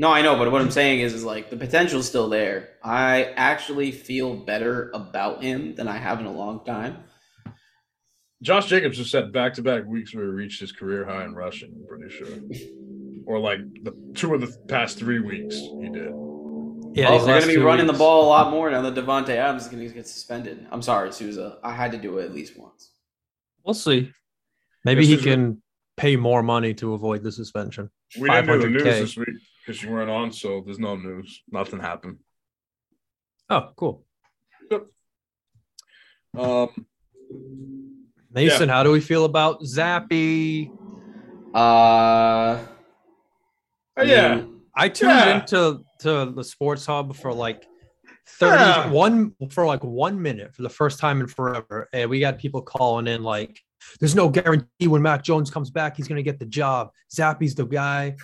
No, I know, but what I'm saying is, is like the potential's still there. I actually feel better about him than I have in a long time. Josh Jacobs just had back to back weeks where he reached his career high in rushing, I'm pretty sure. Or like the two of the past three weeks he did. Yeah, oh, they're going to be two running the ball a lot more now that Davante Adams is going to get suspended. I'm sorry, Souza. I had to do it at least once. We'll see. Maybe This he is- can pay more money to avoid the suspension. We didn't do the news this week because you weren't on, so there's no news. Nothing happened. Oh, cool. Um, Mason, how do we feel about Zappy? Uh, oh, yeah, I tuned Yeah. into to the Sports Hub for like 30 Yeah. one for like one minute for the first time in forever. And we got people calling in like, there's no guarantee when Mac Jones comes back, he's gonna get the job. Zappy's the guy.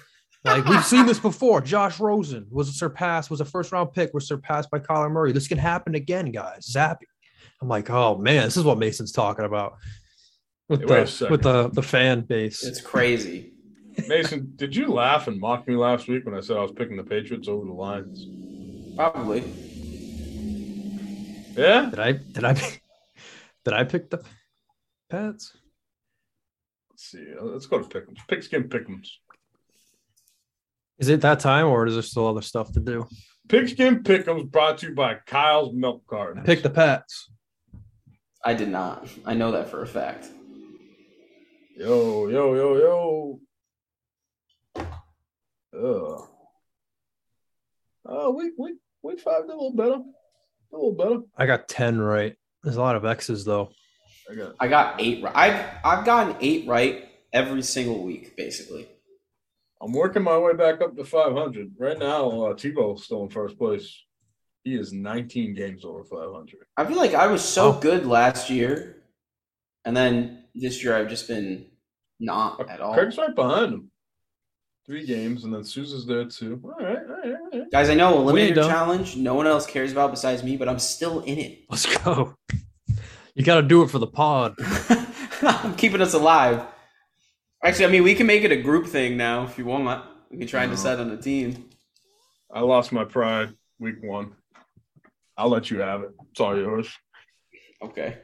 Like we've seen this before. Josh Rosen was surpassed, was a first round pick, was surpassed by Kyler Murray. This can happen again, guys. Zappy. I'm like, oh man, this is what Mason's talking about with Hey, the with the the fan base. it's crazy. Mason, did you laugh and mock me last week when I said I was picking the Patriots over the Lions? Probably. Yeah, Did I did I did I pick the Pats? let's see. Let's go to Pick'ems. Pigskin Pick'ems. Is it that time or is there still other stuff to do? Pigskin Pick'ems brought to you by Kyle's Milk Carton. Pick the Pats. I did not. I know that for a fact. Yo, yo, yo, yo. Ugh. Oh, we we we five a little better. A little better. I got 10 right. There's a lot of X's though. I got I got eight right. I've I've gotten eight right every single week, basically. I'm working my way back up to 500. Right now, uh, Tebow's still in first place. He is 19 games over 500. I feel like I was so Oh. good last year, and then this year I've just been not at all. Craig's right behind him. Three games, and then Sousa's there too. All right, all right, all right. Guys, I know Eliminator done. Challenge, no one else cares about besides me, but I'm still in it. Let's go. You got to do it for the pod. I'm keeping us alive. Actually, I mean, we can make it a group thing now if you want. We can try and decide on a team. I lost my pride week one. I'll let you have it. It's all yours. Okay.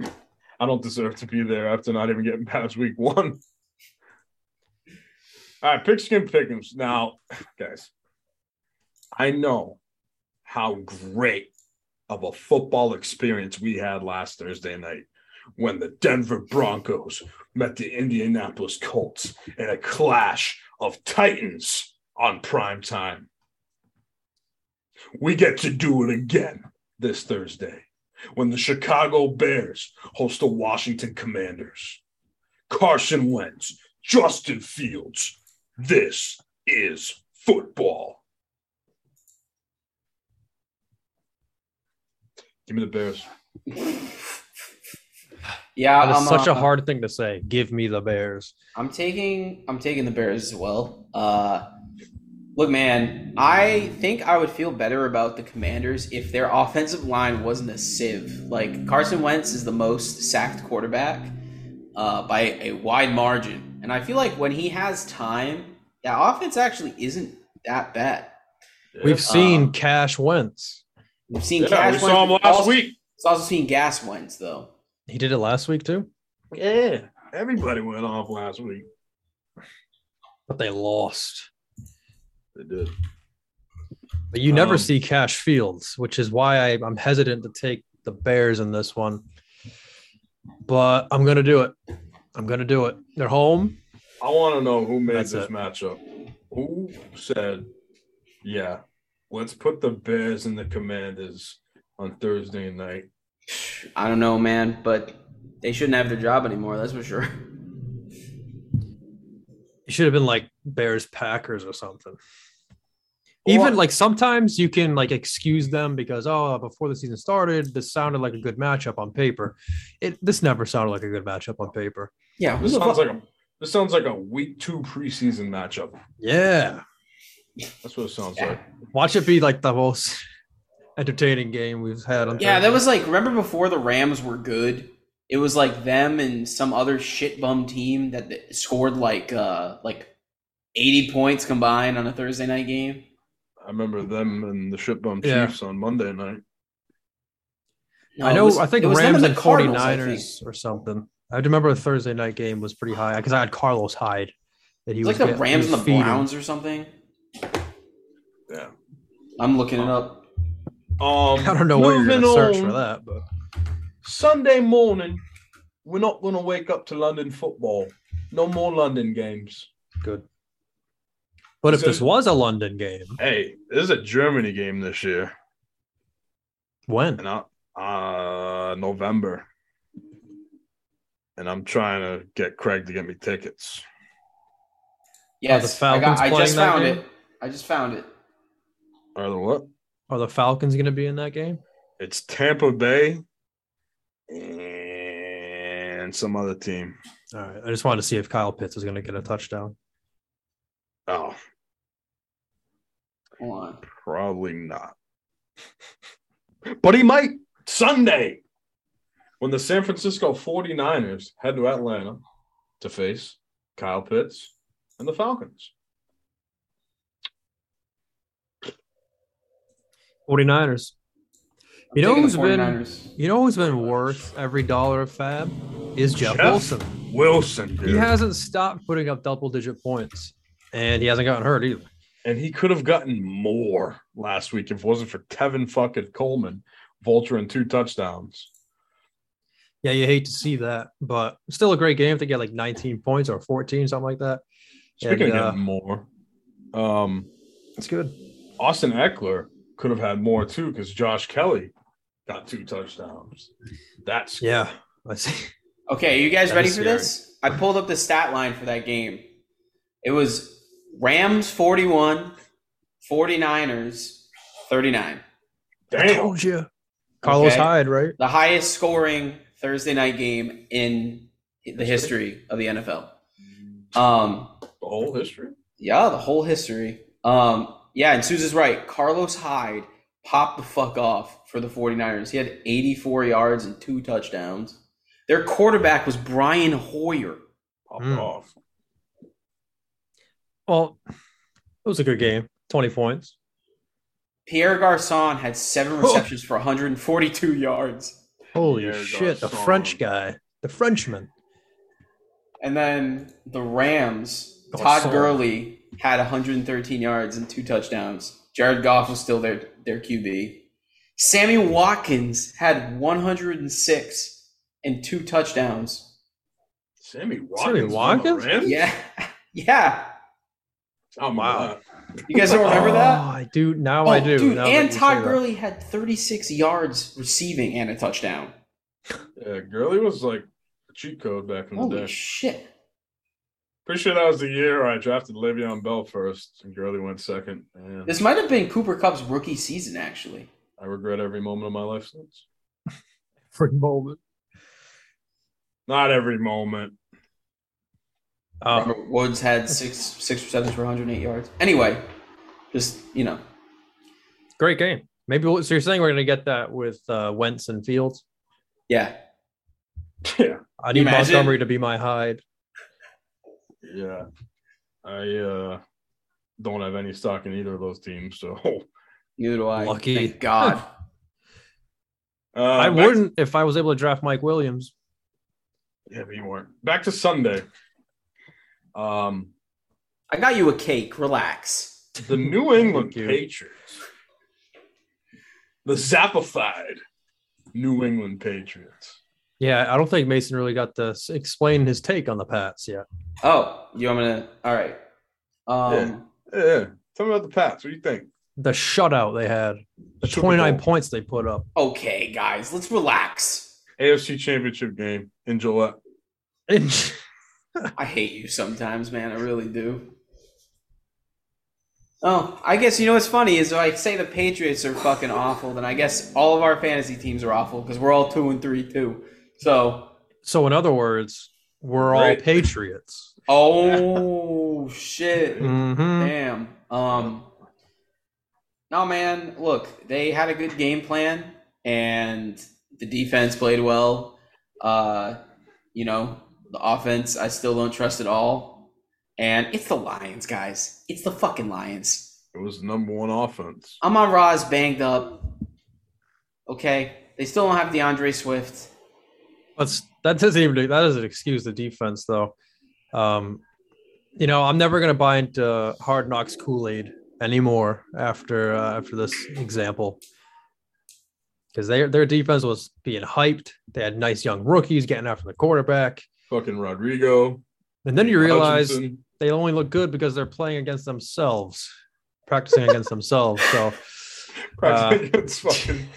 I don't deserve to be there after not even getting past week one. All right, pigskin pick'ems. Now, guys, I know how great of a football experience we had last Thursday night when the Denver Broncos met the Indianapolis Colts in a clash of titans on prime time. We get to do it again this Thursday when the Chicago Bears host the Washington Commanders. Carson Wentz, Justin Fields. This is football. Give me the Bears. Yeah, That is I'm, such a uh, hard thing to say. Give me the Bears. I'm taking I'm taking the Bears as well. Uh, look, man, I think I would feel better about the Commanders if their offensive line wasn't a sieve. Like Carson Wentz is the most sacked quarterback uh, by a wide margin, and I feel like when he has time, that offense actually isn't that bad. We've seen Um, Cash Wentz. We've seen yeah, Cash we saw him Wentz, last also, week. It's also seen Gas Wentz though. He did it last week too, Yeah, everybody went off last week. but they lost. They did. But you never Um, see Cash Fields, which is why I, I'm hesitant to take the Bears in this one. But I'm gonna do it. I'm gonna do it. They're home. I want to know who made That's this it. matchup. Who said, "Yeah, let's put the Bears and the Commanders on Thursday night"? I don't know, man, but they shouldn't have their job anymore. That's for sure. It should have been like Bears Packers or something. Even Or- like sometimes you can like excuse them because oh before the season started this sounded like a good matchup on paper. It this never sounded like a good matchup on paper. Yeah, This sounds like a this sounds like a week two preseason matchup. Yeah, That's what it sounds Yeah. like. watch it be like the most entertaining game we've had. On Yeah, that was like remember before the Rams were good. It was like them and some other shit bum team that scored like uh like eighty points combined on a Thursday night game. I remember them and the shit bum Chiefs on Monday night. No, I know. was- I think it was them Rams and the Cardinals, I 49ers or something. I remember a Thursday night game was pretty high because I had Carlos Hyde. That he It's was like the get- Rams and the feeding. Browns or something. Yeah. I'm looking it up. Um, I don't know where you're moving gonna search on, for that, but Sunday morning, we're not going to wake up to London football. No more London games. good. But if So- this was a London game, Hey, this is a Germany game this year, when? and I, uh, November, and I'm trying to get Craig to get me tickets. Yes, the I, got, Falcons I just found game? it. I just found it. Are the what? Are the Falcons going to be in that game? It's Tampa Bay and some other team. All right. I just wanted to see if Kyle Pitts is going to get a touchdown. Oh, Hold on. probably not. but he might Sunday when the San Francisco 49ers head to Atlanta to face Kyle Pitts and the Falcons. 49ers. You know taking who's been 49ers. you know who's been worth every dollar of fab is Jeff, Jeff? Wilson. Wilson, dude. He hasn't stopped putting up double digit points. And he hasn't gotten hurt either. and he could have gotten more last week if it wasn't for Tevin fucking Coleman vulturing two touchdowns. Yeah, you hate to see that, but still a great game to get like 19 points or 14, something like that. Speaking And, of uh, getting more, um, It's good. Austin Ekeler could have had more too because Josh Kelley got two touchdowns. That's Yeah. Let's see. Okay, you guys That ready for scary. this? I pulled up the stat line for that game. It was Rams 41, 49ers 39. I damn. told you. Carlos Okay. Hyde, right? The highest scoring Thursday night game in the history of the NFL. Um, The whole history. yeah, the whole history. Um, yeah, and Susan's right. Carlos Hyde popped the fuck off for the 49ers. He had 84 yards and two touchdowns. Their quarterback was Brian Hoyer. Popped Mm. off. Well, it was a good game. 20 points. Pierre Garcon had seven receptions for 142 yards. Holy Yeah, shit. The French guy. The Frenchman. And then the Rams, Garcon. Todd Gurley had 113 yards and two touchdowns. Jared Goff was still their, their QB. Sammy Watkins had 106 and two touchdowns. Sammy Watkins. Sammy Watkins? Yeah. Yeah. Oh Wow. wow. You guys don't remember oh, that? Oh, I do. Now I Oh, do. Dude, now and Todd say that. Gurley had 36 yards receiving and a touchdown. Yeah, Gurley was like a cheat code back in the Holy day. shit. Pretty sure that was the year I drafted Le'Veon Bell first and Gurley went second. And This might have been Cooper Kupp's rookie season, actually. I regret every moment of my life since. For a moment. Not every moment. Robert Woods had six six receptions for 108 yards. Anyway, just you know, great game. Maybe we'll, so you're saying we're going to get that with uh, Wentz and Fields? yeah. Yeah. I need Imagine. Montgomery to be my Hyde. Yeah. I uh don't have any stock in either of those teams, so Neither do I. Lucky. Thank God. uh, I wouldn't if I was able to draft Mike Williams. Yeah, but you weren't. Back to Sunday. Um I got you a cake. Relax. the New England Thank. Patriots. The zappified New England Patriots. Yeah, I don't think Mason really got to explain his take on the Pats yet. Oh, you want me to? All right. Um, Yeah. Yeah. Tell me about the Pats. What do you think? The shutout they had, the Super 29 Bowl. points they put up. okay, guys, let's relax. AFC Championship game in Gillette. I hate you sometimes, man. I really do. Oh, I guess you know what's funny is if I say the Patriots are fucking awful, then I guess all of our fantasy teams are awful because we're all two and three too. So, so, in other words, we're all Patriots. oh shit. hmm Damn. Um. No, man. Look, they had a good game plan, and the defense played well. Uh, you know, the offense I still don't trust at all. And it's the Lions, guys. It's the fucking Lions. It was the number one offense. Amon-Ra's banged up. Okay, they still don't have DeAndre Swift. That's that doesn't even that doesn't excuse the defense though. Um, you know, I'm never gonna buy into Hard Knocks Kool Aid anymore after uh, after this example because their their defense was being hyped. They had nice young rookies getting after the quarterback, Fucking Rodrigo. and then you realize Hutchinson. they only look good because they're playing against themselves, practicing against themselves. So Practically Uh, against fucking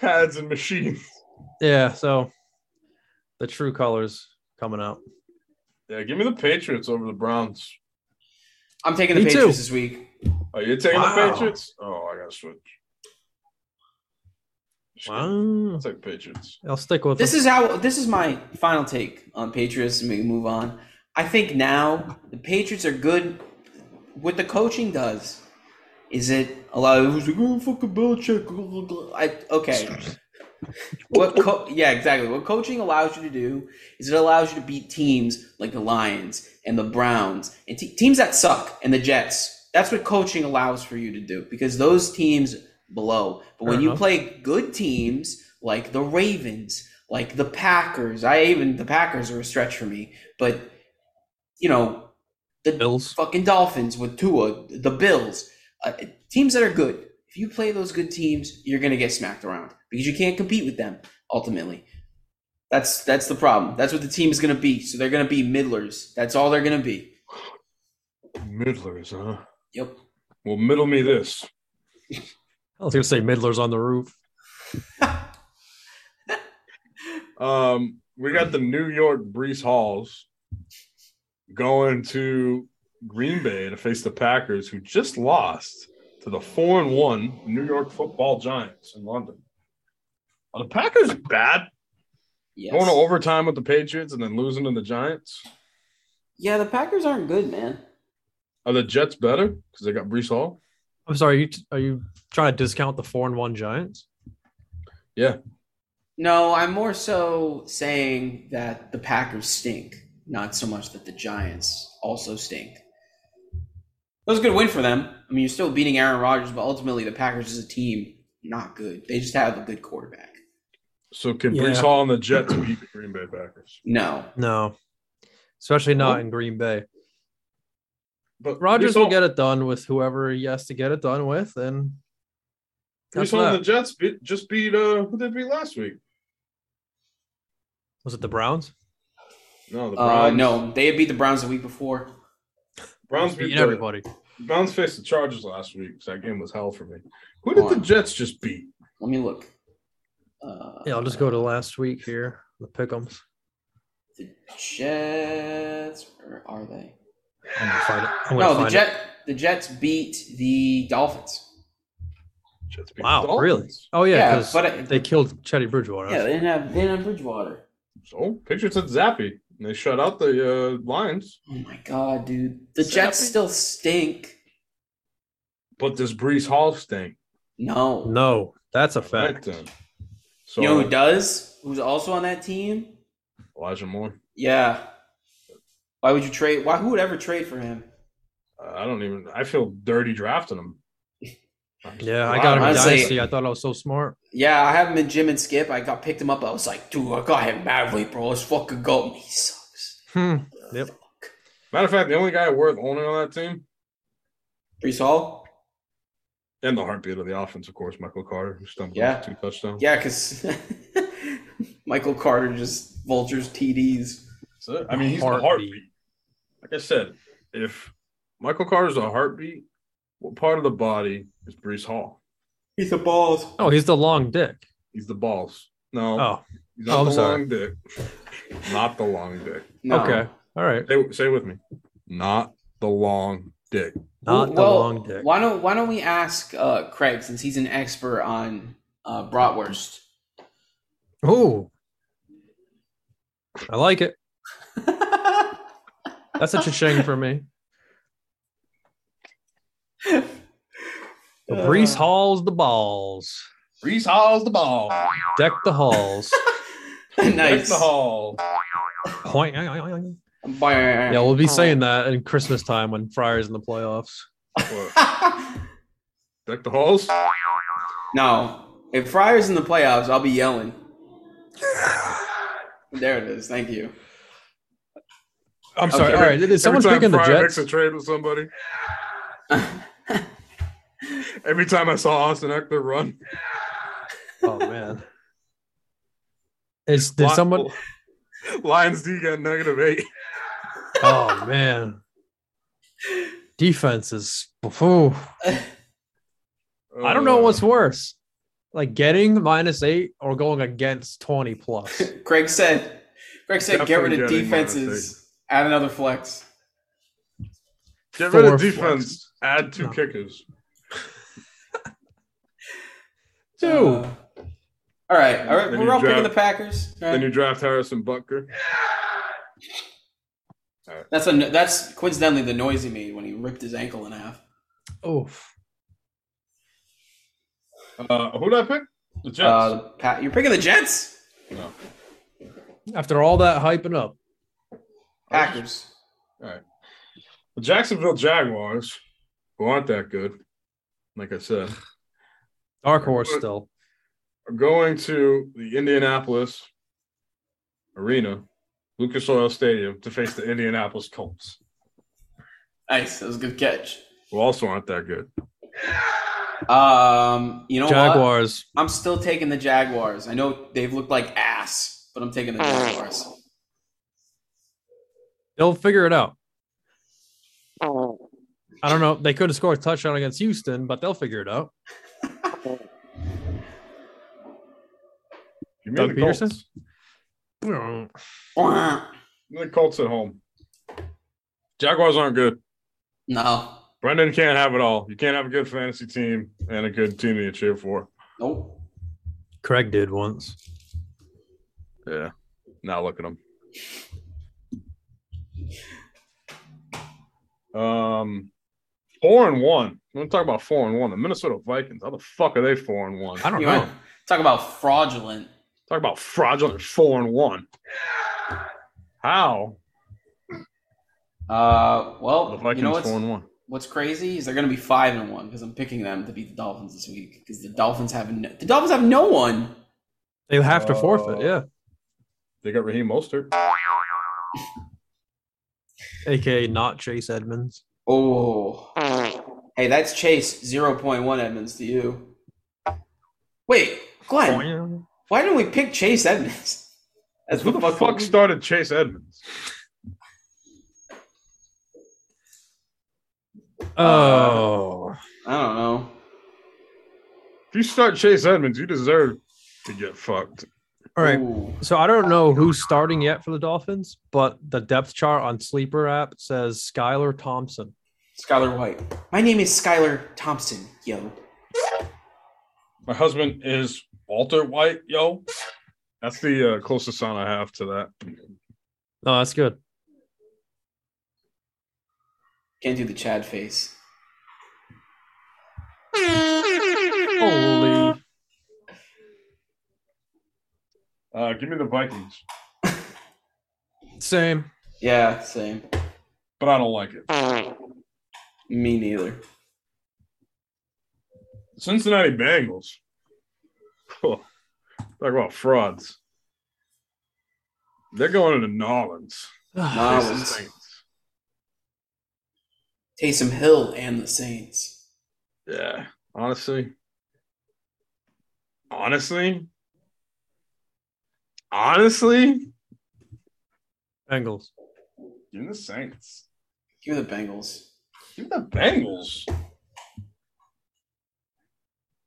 pads and machines. Yeah, so the true colors coming out. Yeah, give me the Patriots over the Browns. I'm taking the Me too. Patriots this week. Oh, you're taking Wow. the Patriots? Oh, I gotta switch. Wow. I'll take Patriots. I'll stick with This them. is how. This is my final take on Patriots, and we can move on. I think now the Patriots are good. What the coaching does is it allows who's like, oh fucking Belichick. blah, blah, blah." I, okay. What? Co- yeah, exactly. What coaching allows you to do is it allows you to beat teams like the Lions and the Browns and te- teams that suck and the Jets. That's what coaching allows for you to do because those teams blow But when Fair you play good teams like the Ravens, like the Packers, I even the Packers are a stretch for me, but you know the Bills. fucking Dolphins with Tua, the Bills, uh, teams that are good. If you play those good teams, you're gonna get smacked around because you can't compete with them. Ultimately, that's that's the problem. That's what the team is gonna be. So they're gonna be middlers. That's all they're gonna be. Middlers, huh? Yep. Well, middle me this. I was gonna say middlers on the roof. Um, we got the New York Breece Halls going to Green Bay to face the Packers, who just lost to the four and one New York Football Giants in London. Are the Packers bad? Yes. Going to overtime with the Patriots and then losing to the Giants? yeah, the Packers aren't good, man. Are the Jets better because they got Breece Hall? I'm sorry. Are you, are you trying to discount the four and one Giants? Yeah, No, I'm more so saying that the Packers stink, not so much that the Giants also stink. It was a good win for them. I mean, you're still beating Aaron Rodgers, but ultimately the Packers as a team, not good. They just have a good quarterback. So can Yeah. Breece Hall and the Jets beat the Green Bay Packers? No. No, especially not in Green Bay. But Rodgers will get it done with whoever he has to get it done with, and Breece that's Hall and the Jets beat, just beat uh who did they beat last week? Was it the Browns? No, the Uh, Browns. no, they had beat the Browns the week before. Browns beat the, everybody. Browns faced the Chargers last week. So that game was hell for me. Who did Go the on. Jets just beat? Let me look. Uh, Yeah, I'll just go to last week here. The pickums. the Jets. Where are they? I'm gonna find it. I'm gonna No, the find Jet. The Jets beat the Dolphins. Jets beat Wow, the Dolphins. really? it. Oh yeah, Yeah, because but I- they killed Teddy Bridgewater. Yeah, they didn't have. They didn't have Bridgewater. So Patriots had Zappy. And they shut out the uh, Lions. Oh my god, dude! The Sappy? Jets still stink. But does Breece Hall stink? No. No, that's a fact. then. So You know who does? Who's also on that team? Elijah Moore. Yeah. Why would you trade? Why? Who would ever trade for him? Uh, I don't even. I feel dirty drafting him. Yeah, I got him in Honestly- Dynasty. I thought I was so smart. Yeah, I have him in Jim and Skip. I got picked him up. I was like, dude, I got him badly, bro. Let's fucking go. He sucks. Hmm. Yep. Matter of fact, the only guy worth owning on that team Breece Hall. and the heartbeat of the offense, of course, Michael Carter, who stumbled Yeah. two touchdowns. Yeah, because Michael Carter just vultures TDs. That's it. I mean, he's the Heartbeat. heartbeat. Like I said, if Michael Carter's a heartbeat, what part of the body is Breece Hall? He's the balls. Oh, he's the long dick. He's the balls. No, Oh, he's not Oh, I'm the sorry. long dick. Not the long dick. No. okay. All right. Say, say it with me. Not the long dick. Not the long dick. Why don't Why don't we ask uh, Craig since he's an expert on uh, bratwurst? Oh, I like it. That's such a cha-ching for me. The Breece Uh. Hall's the balls. Breece Hall's the ball. Deck the halls. That's nice. the hall. Point. Yeah, Yeah, we'll be saying that in Christmas time when Friars in the playoffs. Deck the halls? no, if Friars in the playoffs, I'll be yelling. There it is. Thank you. I'm sorry. Okay. All right. Is someone Every time picking the Jets? makes a trade with somebody. Every time I saw Austin Ekeler run, Oh man. Is did Li- someone? Lions D got negative eight. Oh man. Defense is. ooh. I don't know oh, what's worse. like getting minus eight or going against 20 plus. Greg said. Greg said, get rid of defenses. Add another flex. Get rid of Four defense. Add two No. kickers. Two. Uh, all right, all right. Then We're you all picking the Packers. All Then you draft Harrison Butker. That's a that's coincidentally the noise he made when he ripped his ankle in half. Oof. Uh, who did I pick? The Jets. Uh, Pat, you're picking the Jets. no. After all that hyping up. Packers. All right. The Jacksonville Jaguars, who aren't that good, like I said, Dark horse still. going to the Indianapolis Arena, Lucas Oil Stadium, to face the Indianapolis Colts, Nice. That was a good catch. who also aren't that good. Um, you know what? Jaguars. I'm still taking the Jaguars. I know they've looked like ass, but I'm taking the Jaguars. They'll figure it out. I don't know. They could have scored a touchdown against Houston, but they'll figure it out. You Doug the Peterson? Colts? Wah. The Colts at home. Jaguars aren't good. No. Brendan can't have it all. You can't have a good fantasy team and a good team that you cheer for. Nope. Craig did once. Yeah. Now look at them. Um, four and one. We're gonna talk about four and one. The Minnesota Vikings. How the fuck are they four and one? I don't You know. talk about fraudulent. Talk about fraudulent four and one. How Uh, the well, Vikings you know what's four and one? what's crazy is they're going to be five and one because I'm picking them to beat the Dolphins this week because the Dolphins have no, the Dolphins have no one. They have to forfeit, yeah. They got Raheem Mostert. AKA not Chase Edmonds. Oh, hey, that's Chase zero point one Edmonds to you. Wait, Glenn, why didn't we pick Chase Edmonds? That's Who the fuck started Chase Edmonds? Oh. I don't know. If you start Chase Edmonds, you deserve to get fucked. All right. Ooh. So I don't know who's starting yet for the Dolphins, but the depth chart on Sleeper app says Skylar Thompson. Skylar White. My name is Skylar Thompson, yo. My husband is Walter White, yo. That's the uh, closest sound I have to that. No, that's good. Can't do the Chad face. Holy. Uh, give me the Vikings, Same. Yeah, same. but I don't like it. Me neither. Cincinnati Bengals. Talk about frauds. They're going to Nolans. Nah, Face the it's- Saints. Taysom Hill and the Saints. Yeah, honestly, honestly, honestly, Bengals. give me the Saints. Give me the Bengals. Give me the Bengals.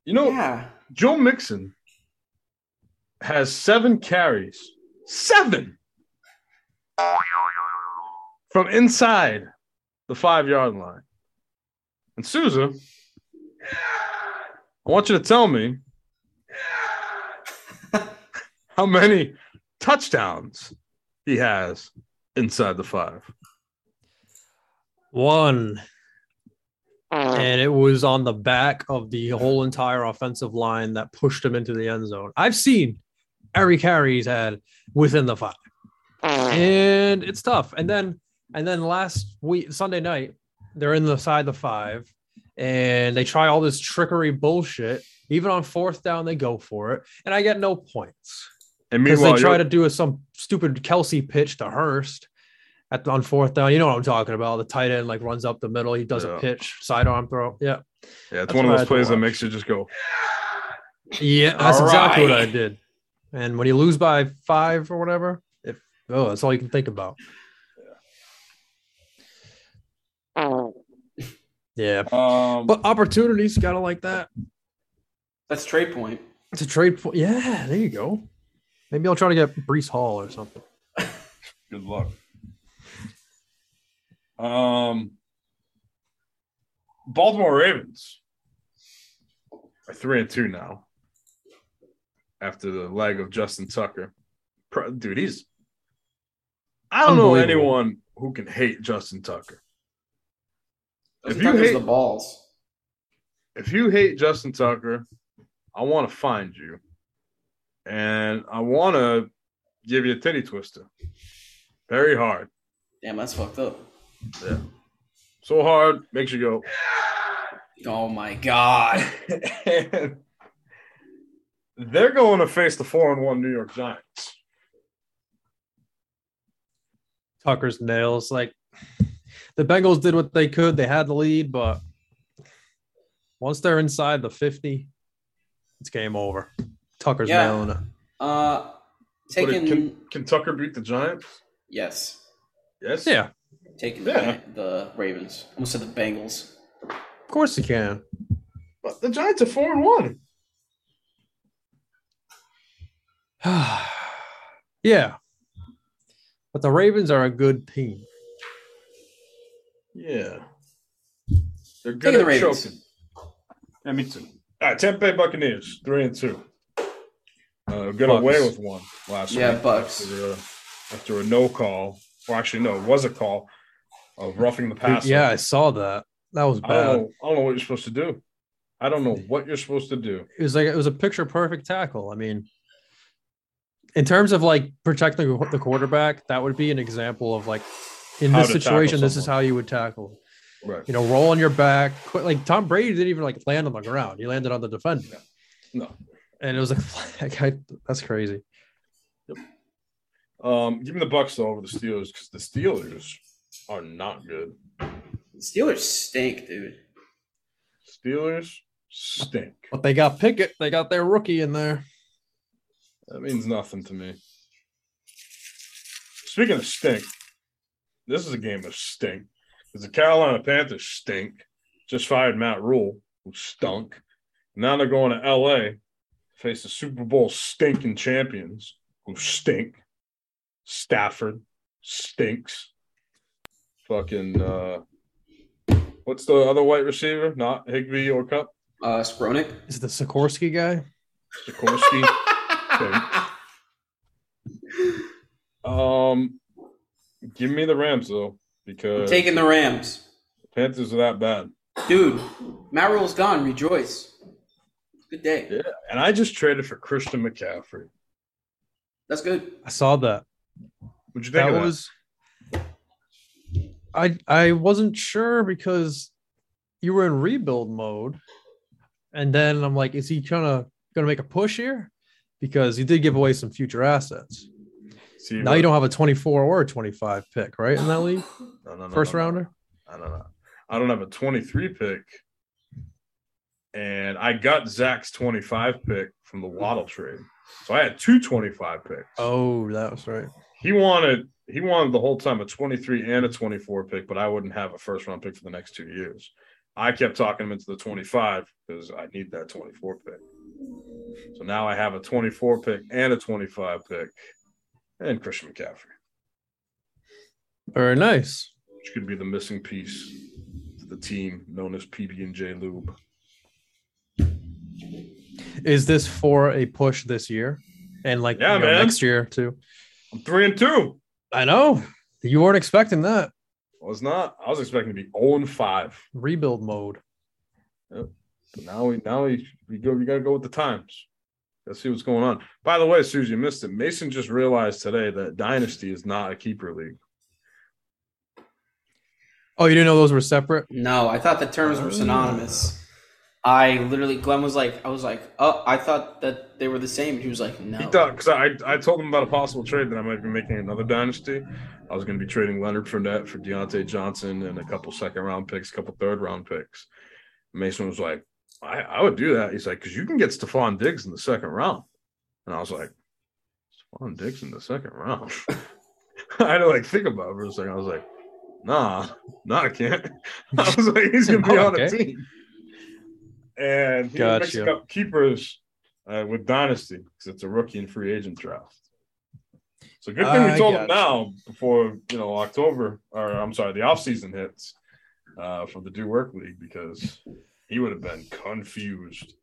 You know, Yeah. Joe Mixon has seven carries, seven from inside the five yard line. And Souza, I want you to tell me how many touchdowns he has inside the five. One. Mm. And it was on the back of the whole entire offensive line that pushed him into the end zone. I've seen every carry he's had within the five. And it's tough. And then and then last week, Sunday night, they're in the side of the five and they try all this trickery bullshit. Even on fourth down, they go for it. And I get no points. And Because meanwhile, they try to do a, some stupid Kelce pitch to Hurst at on fourth down. You know what I'm talking about? The tight end like runs up the middle. He does Yeah. a pitch, sidearm throw. Yeah, yeah, it's that's one of those plays that makes you just go, yeah, that's All exactly what. I did. And when you lose by five or whatever, if oh, that's all you can think about. Yeah, um, but opportunities gotta like that. That's trade point. It's a trade. point. yeah, there you go. Maybe I'll try to get Breece Hall or something. Good luck. Um, Baltimore Ravens are three and two now after the leg of Justin Tucker. Dude, he's. I don't know anyone who can hate Justin Tucker. If If you you hate- the balls, If you hate Justin Tucker, I want to find you, and I want to give you a titty twister. Very hard. damn, that's fucked up. Yeah, so hard makes you go. Oh my god. and they're going to face the four and one New York Giants. Tucker's nails. Like the Bengals did what they could. They had the lead, but once they're inside the 50, it's game over. Tucker's Yeah. nailing it. Uh, taking it- can, can Tucker beat the Giants? yes, Yes. Yeah, taking Yeah. the, the Ravens. Almost said the Bengals. of course he can. But the Giants are four and one. yeah. But the Ravens are a good team. Yeah. They're good Taking at the Ravens. choking. Yeah, me too. All right, Tampa Bay Buccaneers, three and two. Uh, got Bucks. away with one last Yeah, week. Bucks. After, uh, after a no call, or actually, no, it was a call of roughing the passer. yeah, I saw that. That was I bad. don't know. I don't know what you're supposed to do. I don't know what you're supposed to do. It was like it was a picture perfect tackle. I mean, in terms of like protecting the quarterback, that would be an example of like in How this situation, this is how you would tackle. Right. You know, roll on your back. Quit, like Tom Brady didn't even like land on the ground. He landed on the defender. No. And it was like, flag. I, that's crazy. Um, give me the Bucks though over the Steelers because the Steelers are not good. Steelers stink, dude. Steelers stink. But they got Pickett. They got their rookie in there. That means nothing to me. Speaking of stink, this is a game of stink. Because the Carolina Panthers stink. Just fired Matt Rhule, who stunk. Now they're going to LA to face the Super Bowl stinking champions who stink. Stafford stinks. Fucking uh what's the other white receiver? Not Higbee or Kupp? Uh, Skowronek. Is it the Sikorsky guy? Sikorsky. Um, give me the Rams though, because Taking the Rams, Panthers are that bad. dude. Matt Rhule's gone. Rejoice. Good day. Yeah, and I just traded for Christian McCaffrey. That's good. I saw that. What'd you think That of that? was. I I wasn't sure because you were in rebuild mode, and then I'm like, is he kind of going to make a push here? Because you did give away some future assets. See, Now you don't have a 24 or a 25 pick, right? In that league, no, no, no, first rounder. I don't know. I don't have a 23 pick, and I got Zach's 25 pick from the Waddle trade, so I had two 25 picks. Oh, that was right. He wanted he wanted the whole time a 23 and a 24 pick, but I wouldn't have a first round pick for the next two years. I kept talking him into the 25 because I need that 24 pick. So now I have a 24 pick and a 25 pick and Christian McCaffrey, Very nice. which could be the missing piece to the team known as PB and J Lube. Is this for a push this year, and like Yeah, you know, man. next year too? I'm three and two. I know you weren't expecting that I was not. I was expecting to be 0 and 5. rebuild mode. But now we now we, we go we gotta go with the times. Let's see what's going on. By the way, Susie, you missed it. Mason just realized today that Dynasty is not a keeper league. Oh, you didn't know those were separate? No, I thought the terms were synonymous. I literally, Glenn was like, I was like, oh, I thought that they were the same. He was like, no. He thought because I I told him about a possible trade that I might be making another dynasty. I was going to be trading Leonard Fournette for Diontae Johnson and a couple second round picks, a couple third round picks. Mason was like, I, I would do that. He's like, because you can get Stefon Diggs in the second round. And I was like, Stefon Diggs in the second round. I had to like think about it for a second. I was like, nah, nah, I can't. I was like, he's gonna be No, on a team. And he Gotcha. couple keepers uh, with Dynasty because it's a rookie and free agent draft. So good thing we told him gotcha. now before you know October or I'm sorry, the off season hits uh, for the Do Work League because he would have been confused.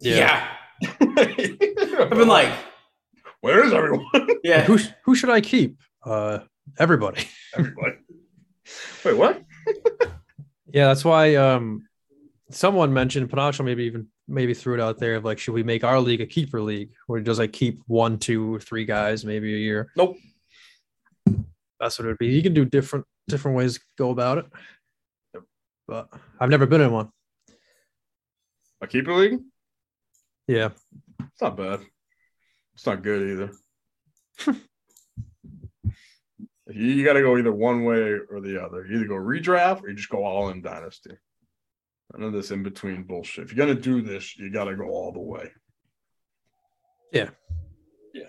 Yeah. I've I've been like, where is everyone? yeah. Who who should I keep? Uh, everybody. Everybody. Wait, what? Yeah, that's why um someone mentioned Panacho maybe even maybe threw it out there of like should we make our league a keeper league where it does like keep one, two, or three guys maybe a year. Nope. That's what it would be. You can do different different ways to go about it. But I've never been in one. A keeper league? Yeah. It's not bad. It's not good either. you you got to go either one way or the other. You either go redraft or you just go all in dynasty. None of this in between bullshit. If you're gonna do this, you got to go all the way. Yeah. Yeah.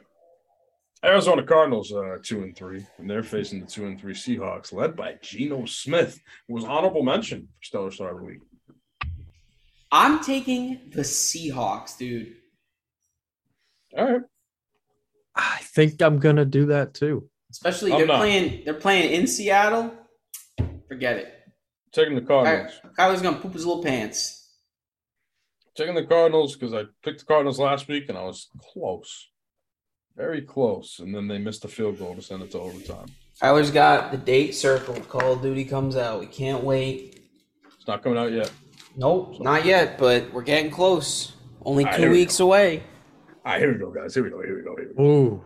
Arizona Cardinals uh, two and three, and they're facing the two and three Seahawks, led by Geno Smith, who was honorable mention for Stellar Star of the Week. I'm taking the Seahawks, dude. All right. I think I'm gonna do that too. Especially I'm they're not. playing they're playing in Seattle. Forget it. Taking the Cardinals. Kyler's gonna poop his little pants. Taking the Cardinals because I picked the Cardinals last week and I was close, very close, and then they missed the field goal to send it to overtime. Kyler's got the date circled. Call of Duty comes out. We can't wait. It's not coming out yet. Nope, not yet, but we're getting close. Only All right, two here we weeks away. All right, here we go, guys. Here we go. Here we go. Here we go. Ooh.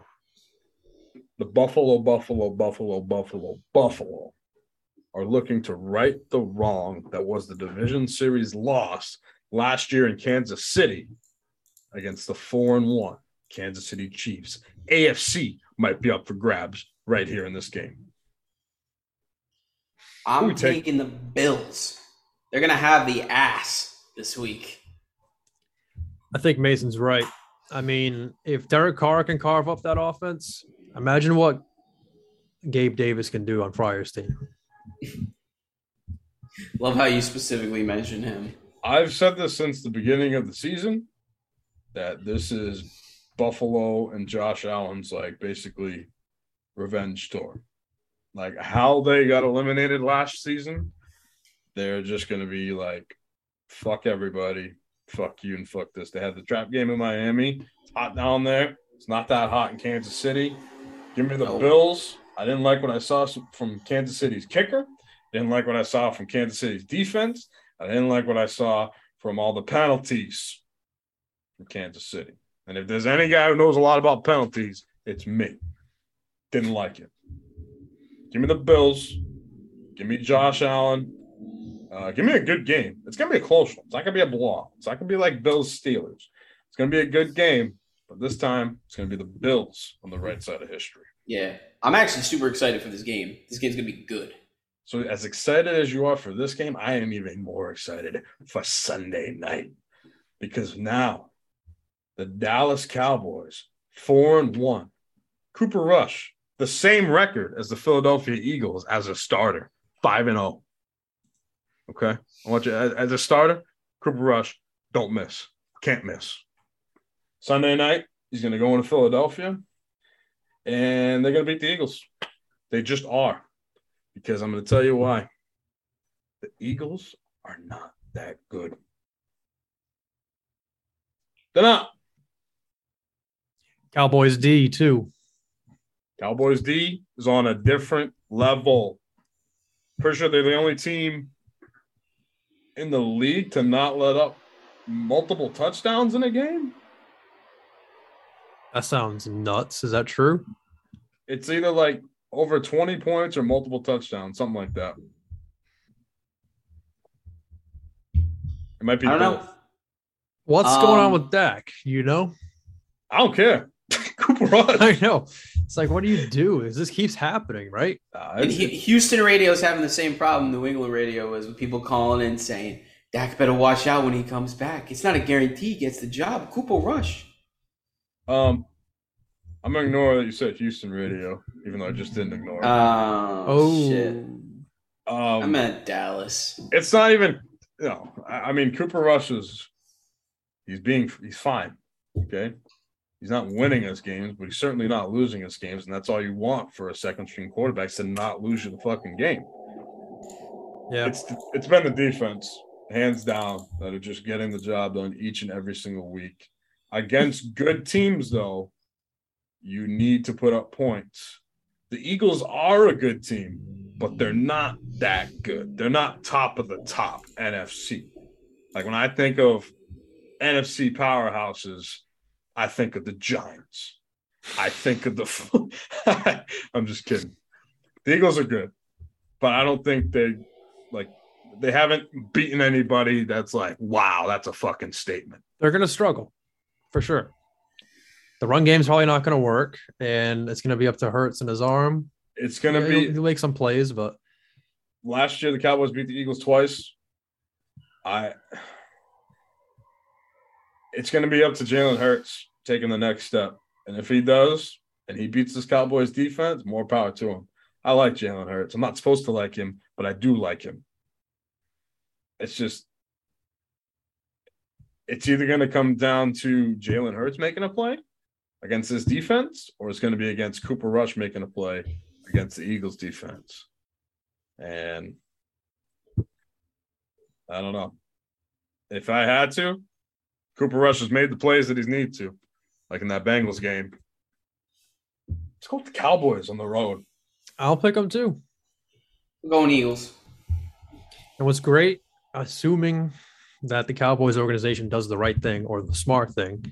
The Buffalo, Buffalo, Buffalo, Buffalo, Buffalo are looking to right the wrong that was the division series loss last year in Kansas City against the four and one Kansas City Chiefs. AFC might be up for grabs right here in this game. I'm we take? taking the Bills. They're gonna have the ass this week. I think Mason's right. I mean, if Derek Carr can carve up that offense, imagine what Gabe Davis can do on Fryer's team. Love how you specifically mentioned him. I've said this since the beginning of the season that this is Buffalo and Josh Allen's like basically revenge tour. Like how they got eliminated last season, they're just going to be like, fuck everybody, fuck you, and fuck this. They had the trap game in Miami. It's hot down there. It's not that hot in Kansas City. Give me the No. Bills. I didn't like what I saw from Kansas City's kicker. Didn't like what I saw from Kansas City's defense. I didn't like what I saw from all the penalties from Kansas City. And if there's any guy who knows a lot about penalties, it's me. Didn't like it. Give me the Bills. Give me Josh Allen. Uh, give me a good game. It's gonna be a close one. It's not gonna be a blowout. It's not gonna be like Bills Steelers. It's gonna be a good game, but this time it's gonna be the Bills on the right side of history. Yeah, I'm actually super excited for this game. This game's gonna be good. So as excited as you are for this game, I am even more excited for Sunday night because now the Dallas Cowboys four and one, Cooper Rush the same record as the Philadelphia Eagles as a starter, five and zero. Okay, I want you as, a starter, Cooper Rush, don't miss, can't miss. Sunday night, he's going to go into Philadelphia, and they're going to beat the Eagles. They just are because I'm going to tell you why. The Eagles are not that good. They're not. Cowboys D too. Cowboys D is on a different level. Pretty sure they're the only team in the league to not let up multiple touchdowns in a game. That sounds nuts. Is that true? It's either like over 20 points or multiple touchdowns, something like that. It might be I don't know. both. What's going on Um, with Dak? You know? I don't care. Cooper Rush. I know. It's like, what do you do? Is this keeps happening, right? Nah, And it's- Houston radio is having the same problem New England radio is with people calling in saying, Dak better watch out when he comes back. It's not a guarantee he gets the job. Cooper Rush. Um, I'm gonna ignore that you said Houston radio, even though I just didn't ignore. it. Oh, Oh, shit. um, I'm at Dallas. it's not even. You know, I, I mean, Cooper Rush is. He's being. He's fine. Okay. He's not winning us games, but he's certainly not losing us games. And that's all you want for a second string quarterback is to not lose you the fucking game. Yeah. It's it's been the defense, hands down, that are just getting the job done each and every single week. Against good teams, though, you need to put up points. The Eagles are a good team, but they're not that good. They're not top of the top NFC. Like when I think of NFC powerhouses, I think of the Giants. I think of the. I'm just kidding. The Eagles are good, but I don't think they like they haven't beaten anybody that's like, wow, that's a fucking statement. They're going to struggle for sure. The run game's probably not going to work, and it's going to be up to Hurts and his arm. It's gonna Yeah, be he'll, he'll make some plays, but last year the Cowboys beat the Eagles twice. I it's gonna be up to Jalen Hurts taking the next step. And if he does and he beats this Cowboys defense, more power to him. I like Jalen Hurts. I'm not supposed to like him, but I do like him. It's just it's either gonna come down to Jalen Hurts making a play against this defense, or it's gonna be against Cooper Rush making a play against the Eagles defense. And I don't know. If I had to, Cooper Rush has made the plays that he's need to, like in that Bengals game. Let's go with the Cowboys on the road. I'll pick them too. We're going Eagles. And what's great, assuming that the Cowboys organization does the right thing or the smart thing,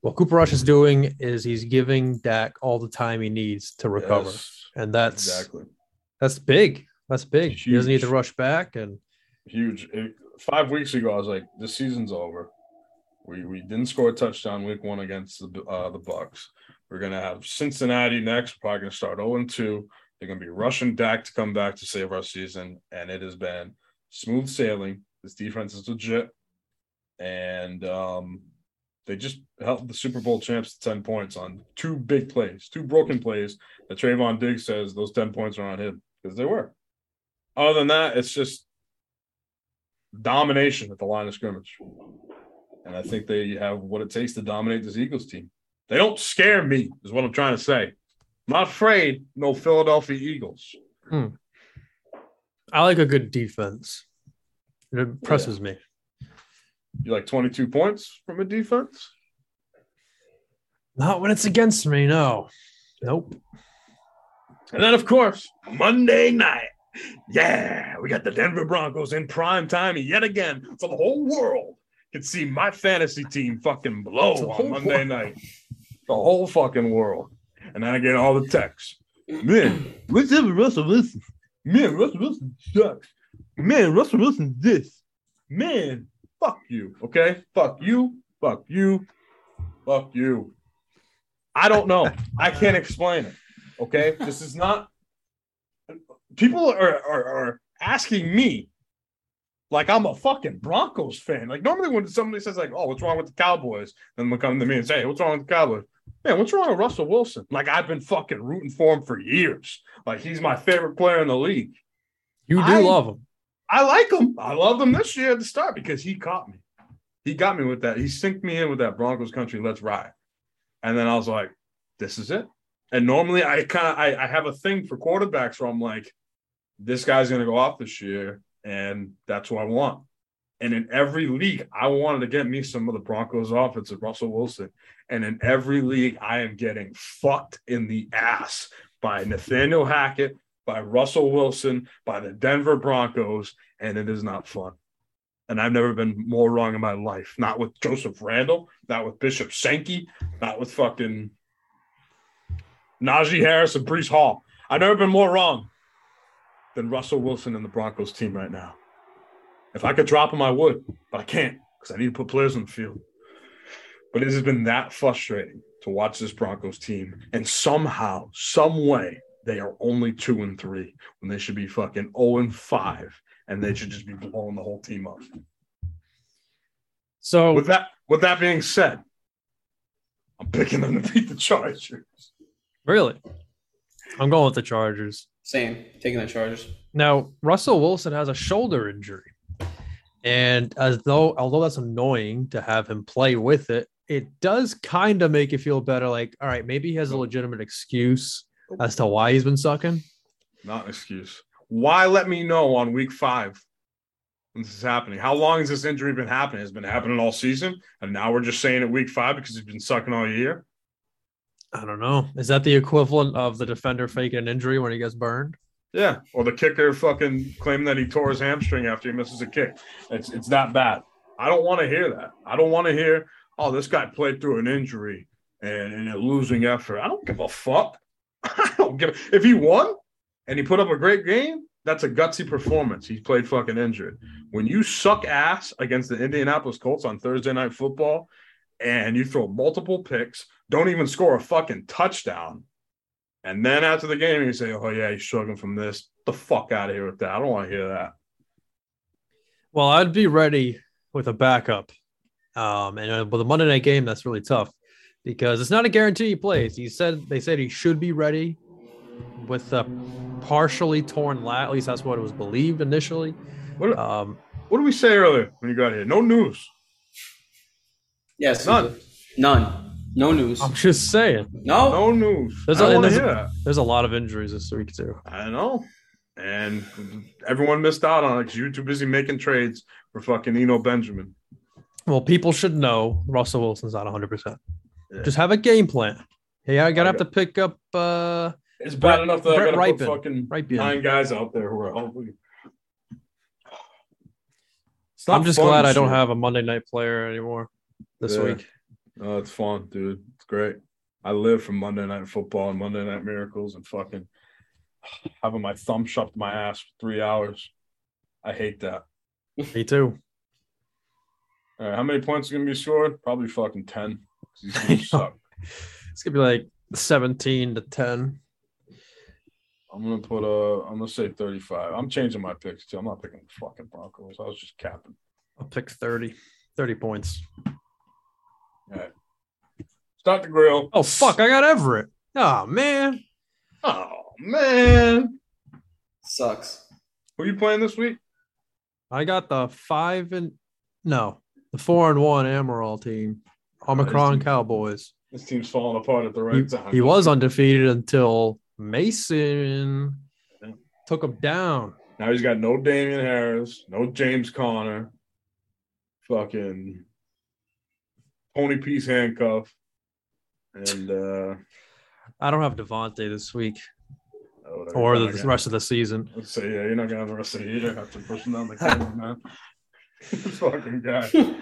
what Cooper Rush is doing is he's giving Dak all the time he needs to recover, Yes, and that's exactly that's big. That's big. He doesn't need to rush back, and huge. Five weeks ago, I was like, "This season's over." We we didn't score a touchdown week one against the uh, the Bucks. We're gonna have Cincinnati next. We're probably gonna start zero and two. They're gonna be rushing Dak to come back to save our season, and it has been smooth sailing. This defense is legit, and um, they just held the Super Bowl champs to ten points on two big plays, two broken plays that Trevon Diggs says those ten points are on him because they were. Other than that, it's just domination at the line of scrimmage. And I think they have what it takes to dominate this Eagles team. They don't scare me, is what I'm trying to say. I'm not afraid, no Philadelphia Eagles. Hmm. I like a good defense. It impresses me. You like 22 points from a defense? Not when it's against me. No. Nope. And then, of course, Monday night. Yeah, we got the Denver Broncos in prime time yet again for the whole world can see my fantasy team fucking blow on Monday world. night. The whole fucking world. And then I get all the texts. Man, what's up with Russell Wilson? Man, Russell Wilson sucks. Man, Russell Wilson this. Man, fuck you. Okay? Fuck you. Fuck you. Fuck you. I don't know. I can't explain it. Okay? This is not people are, are, are asking me like I'm a fucking Broncos fan. Like normally when somebody says like, "Oh, what's wrong with the Cowboys?" then they'll come to me and say, hey, "What's wrong with the Cowboys?" Man, what's wrong with Russell Wilson? Like I've been fucking rooting for him for years. Like he's my favorite player in the league. You do I- love him. I like him. I love him this year at the start because he caught me. He got me with that. He synced me in with that Broncos country. Let's ride. And then I was like, this is it. And normally I kind of I, I have a thing for quarterbacks where I'm like, this guy's gonna go off this year, and that's what I want. And in every league, I wanted to get me some of the Broncos offense of Russell Wilson. And in every league, I am getting fucked in the ass by Nathaniel Hackett, by Russell Wilson, by the Denver Broncos, and it is not fun. And I've never been more wrong in my life. Not with Joseph Randle, not with Bishop Sankey, not with fucking Najee Harris and Breece Hall. I've never been more wrong than Russell Wilson and the Broncos team right now. If I could drop him, I would, but I can't because I need to put players on the field. But it has been that frustrating to watch this Broncos team, and somehow, some way, they are only two and three when they should be fucking zero and five, and they should just be blowing the whole team up. So With that, with that being said, I'm picking them to beat the Chargers. really, I'm going with the Chargers. Same. Taking the Chargers. Now, Russell Wilson has a shoulder injury. And as though, although that's annoying to have him play with it, it does kind of make you feel better. Like, all right, maybe he has a legitimate excuse as to why he's been sucking. Not an excuse. Why let me know on week five when this is happening? How long has this injury been happening? It's been happening all season, and now we're just saying it week five because he's been sucking all year. I don't know. Is that the equivalent of the defender faking an injury when he gets burned? Yeah, or the kicker fucking claiming that he tore his hamstring after he misses a kick. It's it's that bad. I don't want to hear that. I don't want to hear, oh, this guy played through an injury and, and a losing effort. I don't give a fuck. I don't give. If he won and he put up a great game, that's a gutsy performance. He played fucking injured. When you suck ass against the Indianapolis Colts on Thursday Night Football, and you throw multiple picks, don't even score a fucking touchdown, and then after the game you say, "Oh yeah, he's struggling from this." Get the fuck out of here with that. I don't want to hear that. Well, I'd be ready with a backup. Um, and uh, with a Monday night game, that's really tough because it's not a guarantee he plays. He said they said he should be ready with a partially torn lat. At least that's what it was believed initially. What, Um, what did we say earlier when you got here? No news. Yes, None. none, no news. I'm just saying, No, No news. There's I a- don't there's hear a- that. there's a lot of injuries this week too. I know. And everyone missed out on it because you were too busy making trades for fucking Eno Benjamin. Well, people should know Russell Wilson's not 100. percent Just have a game plan. Hey, I gotta have to pick up. uh It's Brett- bad enough that Brett I gotta Ripon. put fucking Ripon. nine guys out there who are healthy. I'm just glad I don't have a Monday night player anymore this Yeah. week. Oh, it's fun, dude. It's great. I live for Monday Night Football and Monday Night Miracles and fucking having my thumb shoved my ass for three hours. I hate that. Me too. All right, how many points are gonna be scored? Probably fucking ten. 'cause These games suck. It's gonna be like 17 to 10. I'm gonna put a. I'm gonna say 35. I'm changing my picks too. I'm not picking the fucking Broncos. I was just capping. I'll pick 30. 30 points. Start the grill. Oh fuck, I got Everett. Oh man. Oh man, sucks. who you playing this week? I got the five and no, the four and one Amaral team. Oh, Omicron team- Cowboys. This team's falling apart at the right He, time. he was undefeated until Mason Yeah. took him down. Now he's got no Damien Harris, no James Conner, fucking Tony piece handcuff, and uh I don't have Davante this week oh, or the gonna- rest of the season. Let's say yeah, you're not gonna have the rest of the year after pushing down the camera, man. Fucking guy.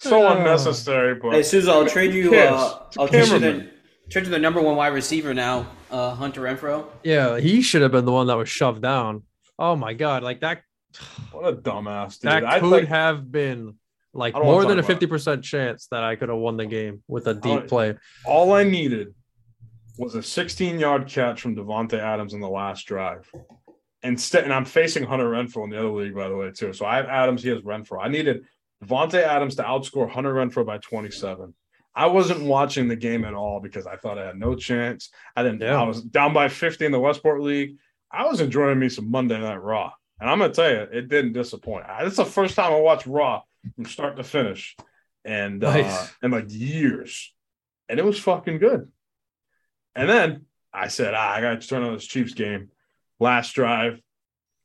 So Uh, unnecessary, but Hey, Susan, I'll trade you. Who cares? Uh, It's a I'll trade you, the, trade you the number one wide receiver now, uh, Hunter Renfrow. Yeah, he should have been the one that was shoved down. Oh my god, like that what a dumbass dude. that I'd could like, have been like I don't wanna more than a it. 50% chance that I could have won the game with a deep don't- play. all I needed was a 16 yard catch from Davante Adams in the last drive. Instead, and I'm facing Hunter Renfrow in the other league, by the way, too. So I have Adams, he has Renfrow. I needed Davante Adams to outscore Hunter Renfrow by 27. I wasn't watching the game at all because I thought I had no chance. I didn't. Yeah. I was down by 50 in the Westport League. I was enjoying me some Monday Night Raw, and I'm gonna tell you, it didn't disappoint. I, it's the first time I watched Raw from start to finish, and uh, Nice. in like years, and it was fucking good. And then I said, ah, I got to turn on this Chiefs game. Last drive,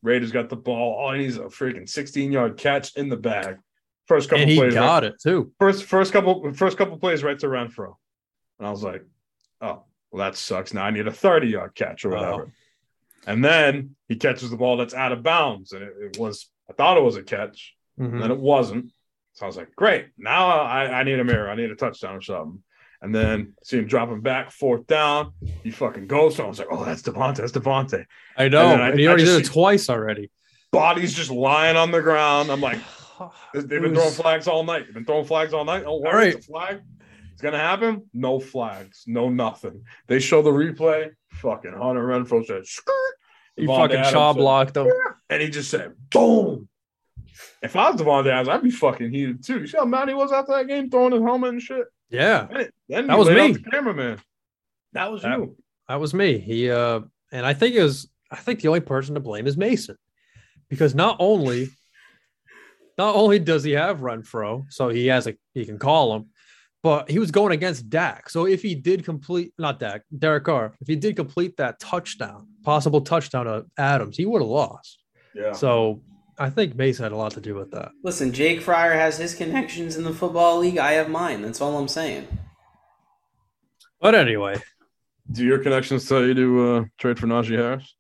Raiders got the ball. All he needs is a freaking 16 yard catch in the bag. First couple And he plays, got it too. first first couple first couple plays right to Renfrow, and I was like, oh, well that sucks. Now I need a 30 yard catch or whatever. Oh. And then he catches the ball that's out of bounds, and it, it was I thought it was a catch, Mhm. and then it wasn't. So I was like, great. Now I, I need a mirror. I need a touchdown or something. And then see him dropping back, fourth down. He fucking goes. So I was like, oh, that's Davante. That's Davante. I know. then I- and he already did it twice already. Body's just lying on the ground. I'm like, they've been was- throwing flags all night. They've been throwing flags all night. Oh, All right. it's a flag. It's gonna happen. No flags. No nothing. They show the replay. Fucking Hunter Renfrow said, skirt. He Davante fucking Adams said, blocked him. and he just said, boom. If I was Davante Adams, I'd be fucking heated too. You see how mad he was after that game, throwing his helmet and shit. Yeah, Then, then That was me. The cameraman. That was That- you. that was me. He uh and I think it was I think the only person to blame is Mason. Because not only not only does he have Renfrow, so he has a he can call him, but he was going against Dak. So if he did complete, not Dak, Derek Carr, if he did complete that touchdown, possible touchdown to Adams, he would have lost. Yeah. So I think Mason had a lot to do with that. Listen, Jake Fryer has his connections in the football league. I have mine. That's all I'm saying. But anyway, Do your connections tell you to uh, trade for Najee Harris?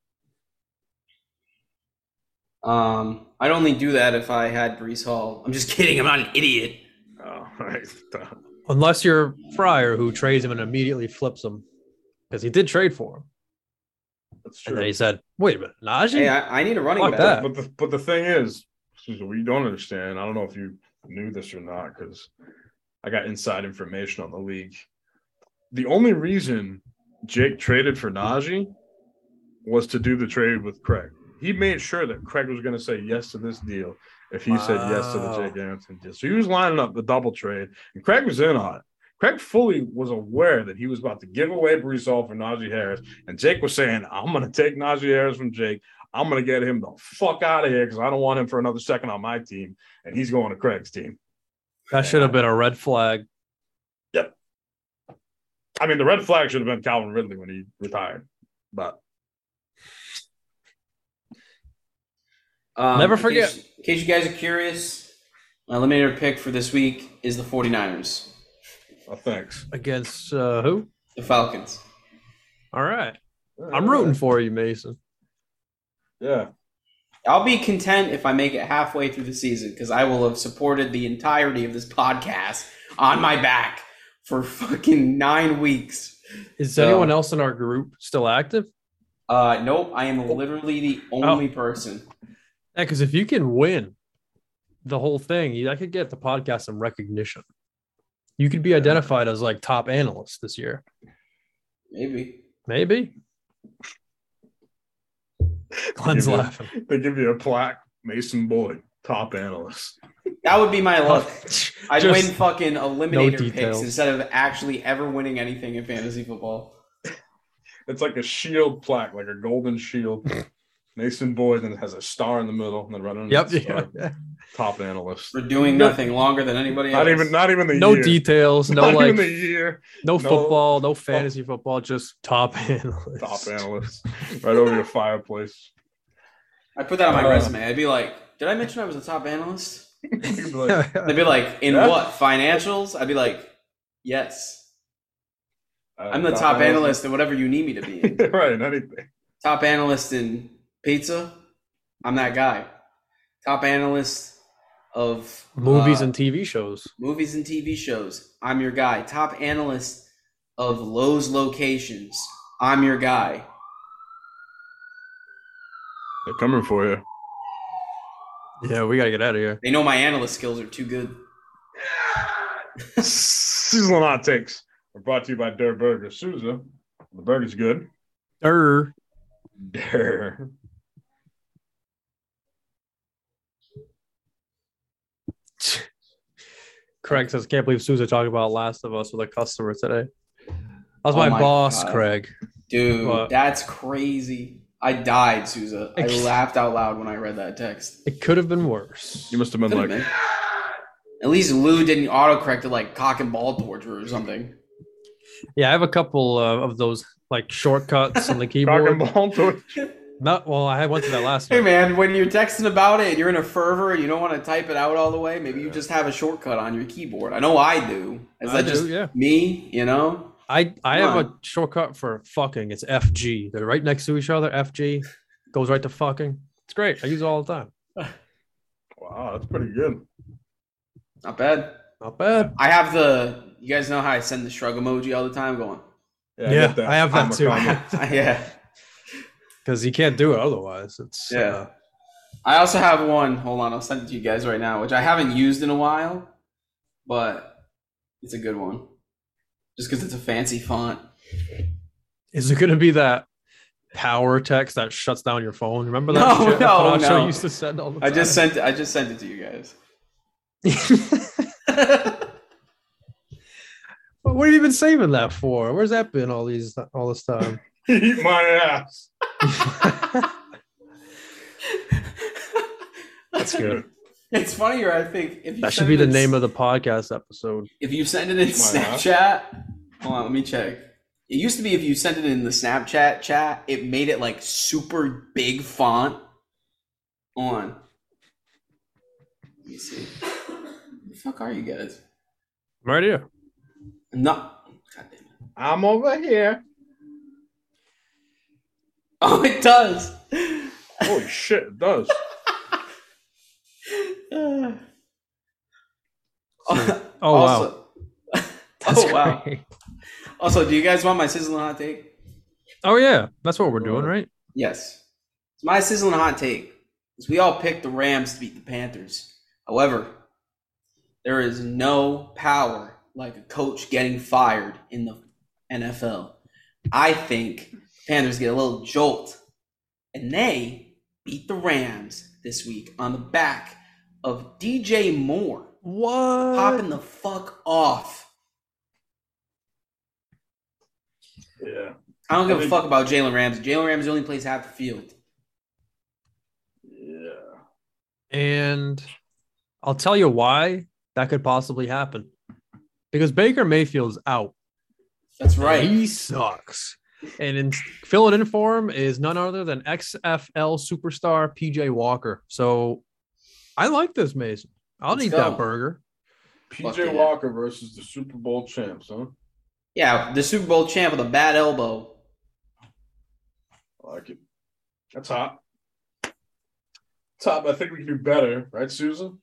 Um, I'd only do that if I had Breece Hall. I'm just kidding. I'm not an idiot. Oh, right. unless you're Fryer who trades him and immediately flips him because he did trade for him. That's And true. then he said, wait a minute, Najee? Hey, I, I need a running Fuck back. that. But the, but the thing is, Susan, what don't understand, I don't know if you knew this or not, because I got inside information on the league. The only reason Jake traded for Najee was to do the trade with Craig. He made sure that Craig was going to say yes to this deal if he said yes to the Jake Anderson deal. So he was lining up the double trade, and Craig was in on it. Craig fully was aware that he was about to give away Breece Hall for Najee Harris, and Jake was saying, "I'm going to take Najee Harris from Jake. I'm going to get him the fuck out of here because I don't want him for another second on my team, and he's going to Craig's team." that should have been a red flag. Yep. I mean, the red flag should have been Calvin Ridley when he retired, but Um, Never in forget. case- In case you guys are curious, my eliminator pick for this week is the 49ers, uh, thanks. Against uh, who? the Falcons. All right. I'm rooting for you, Mason. Yeah, I'll be content if I make it halfway through the season because I will have supported the entirety of this podcast on my back for fucking nine weeks. Is So- anyone else in our group still active? Uh, nope, I am literally the only person. Yeah, because if you can win the whole thing, I could get the podcast some recognition. You could be identified as like top analyst this year. Maybe. Maybe. Glenn's Give you- they give you a plaque, Mason Boyd, top analyst. That would be my luck. I'd Just- win fucking eliminator picks instead of actually ever winning anything in fantasy football. It's like a shield plaque, like a golden shield. Mason Boyd, and it has a star in the middle, and then right under Yep. the star, yeah. top analyst. For doing nothing longer than anybody else. Not even, not even the No year. details, no not like even the year. no no- football, no fantasy football, just top analyst. Top analyst, right over your fireplace. I put that on my Uh, resume. I'd be like, did I mention I was a top analyst? You'd be like, They'd be like, in Yeah. what? Financials? I'd be like, yes. uh, I'm the top analyst in whatever you need me to be. in. right, anything. top analyst in pizza? I'm that guy. Top analyst of Movies uh, and TV shows. movies and TV shows. I'm your guy. Top analyst of Lowe's locations. I'm your guy. They're coming for you. Yeah, we gotta get out of here. They know my analyst skills are too good. Seasonal hot takes are brought to you by Der Burger. Souza, the burger's good. Err. Der. Craig says, "Can't believe Sousa talked about Last of Us with a customer today." That was Oh my, my boss, God. Craig. Dude, What? that's crazy. I died, Souza. I Ex- laughed out loud when I read that text. It could have been worse. You must have been Could've like, been. At least Lou didn't autocorrect it like cock and ball torture or something. Yeah, I have a couple uh, of those like shortcuts on the keyboard. cock keyboard. and ball to Not well. I went to that last Hey man, when you're texting about it and you're in a fervor and you don't want to type it out all the way, maybe you just have a shortcut on your keyboard. I know I do. Is I that do, just yeah. me? You know? I I Come have a shortcut for fucking. It's FG. They're right next to each other. FG goes right to fucking. It's great. I use it all the time. Wow, that's pretty good. Not bad. Not bad. I have the. You guys know how I send the shrug emoji all the time. Going, Yeah, get that. I have that I'm too. yeah. Because you can't do it otherwise. It's Yeah. uh, I also have one. Hold on, I'll send it to you guys right now, which I haven't used in a while, but it's a good one. Just because it's a fancy font. is it going to be that power text that shuts down your phone? Remember that? No, shit no, Pancho no. used to send all the I just time? sent. I just sent it to you guys. what have you been saving that for? Where's that been all these all this time? Eat my ass. That's good. It's funnier, I think. If you That should be the in- name of the podcast episode. If you send it in not? Snapchat, hold on, let me check. It used to be if you sent it in the Snapchat chat, it made it like super big font. Hold on. Let me see. Where the fuck are you guys? I'm right here. No. God damn it. I'm over here. Oh, it does. Holy shit, it does. oh, Oh wow, oh wow. great. Also, do you guys want my sizzling hot take? Oh yeah, that's what we're doing, right? Yes. It's my sizzling hot take. Is we all picked the Rams to beat the Panthers. However, there is no power like a coach getting fired in the NFL. I think Panthers get a little jolt, and they beat the Rams this week on the back of DJ Moore What? popping the fuck off. Yeah. I don't give I a think- fuck about Jalen Rams. Jalen Ramsey only plays half the field. Yeah. And I'll tell you why that could possibly happen. Because Baker Mayfield's out. That's right. He sucks. And in filling in for him is none other than XFL superstar PJ Walker. So I like this, Mason. I'll Let's eat go. that burger. PJ yeah. Walker versus the Super Bowl champs, huh? Yeah, the Super Bowl champ with a bad elbow. I like it. That's hot. Top, I think we can do better, right, Susan?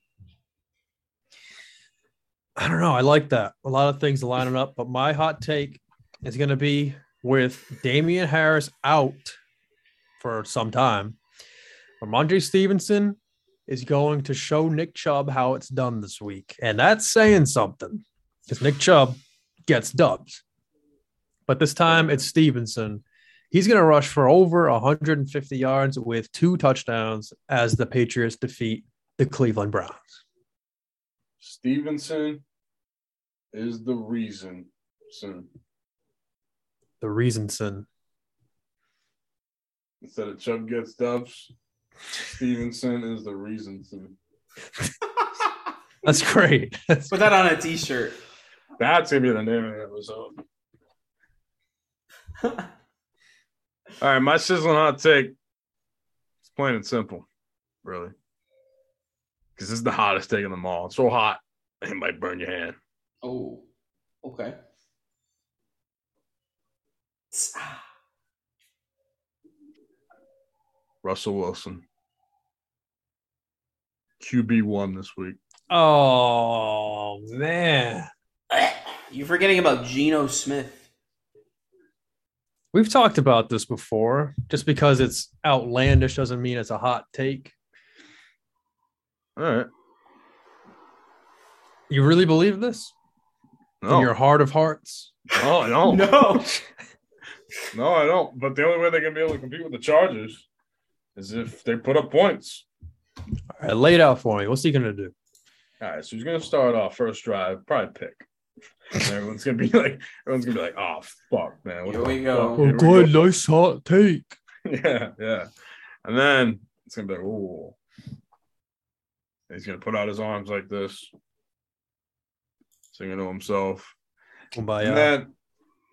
I don't know. I like that. A lot of things lining up, but my hot take is going to be with Damien Harris out for some time. Rhamondre Stevenson is going to show Nick Chubb how it's done this week. And that's saying something because Nick Chubb gets dubs. But this time it's Stevenson. He's going to rush for over 150 yards with two touchdowns as the Patriots defeat the Cleveland Browns. Stevenson is the reason. Son. The reasonson. Instead of Chubb gets dubs, Stevenson is the reason. Son. That's great. That's Put that on a t-shirt. That's gonna be the name of the episode. All right, my sizzling hot take. It's plain and simple, really. Because this is the hottest take in them all. It's so hot, it might burn your hand. Oh, okay. Russell Wilson. QB one this week. Oh man. You're forgetting about Geno Smith. We've talked about this before. Just because it's outlandish doesn't mean it's a hot take. All right. You really believe this? In your heart of hearts? Oh no, No. No, I don't. But the only way they're gonna be able to compete with the Chargers is if they put up points. All right, lay it out for me. What's he gonna do? All right, so he's gonna start off first drive, probably pick. And everyone's gonna be like, everyone's gonna be like, "Oh fuck, man!" what Here we go. fuck? Oh, Here we go." nice hot take. yeah, yeah. And then it's gonna be like, "Ooh," he's gonna put out his arms like this, singing to himself, By, and then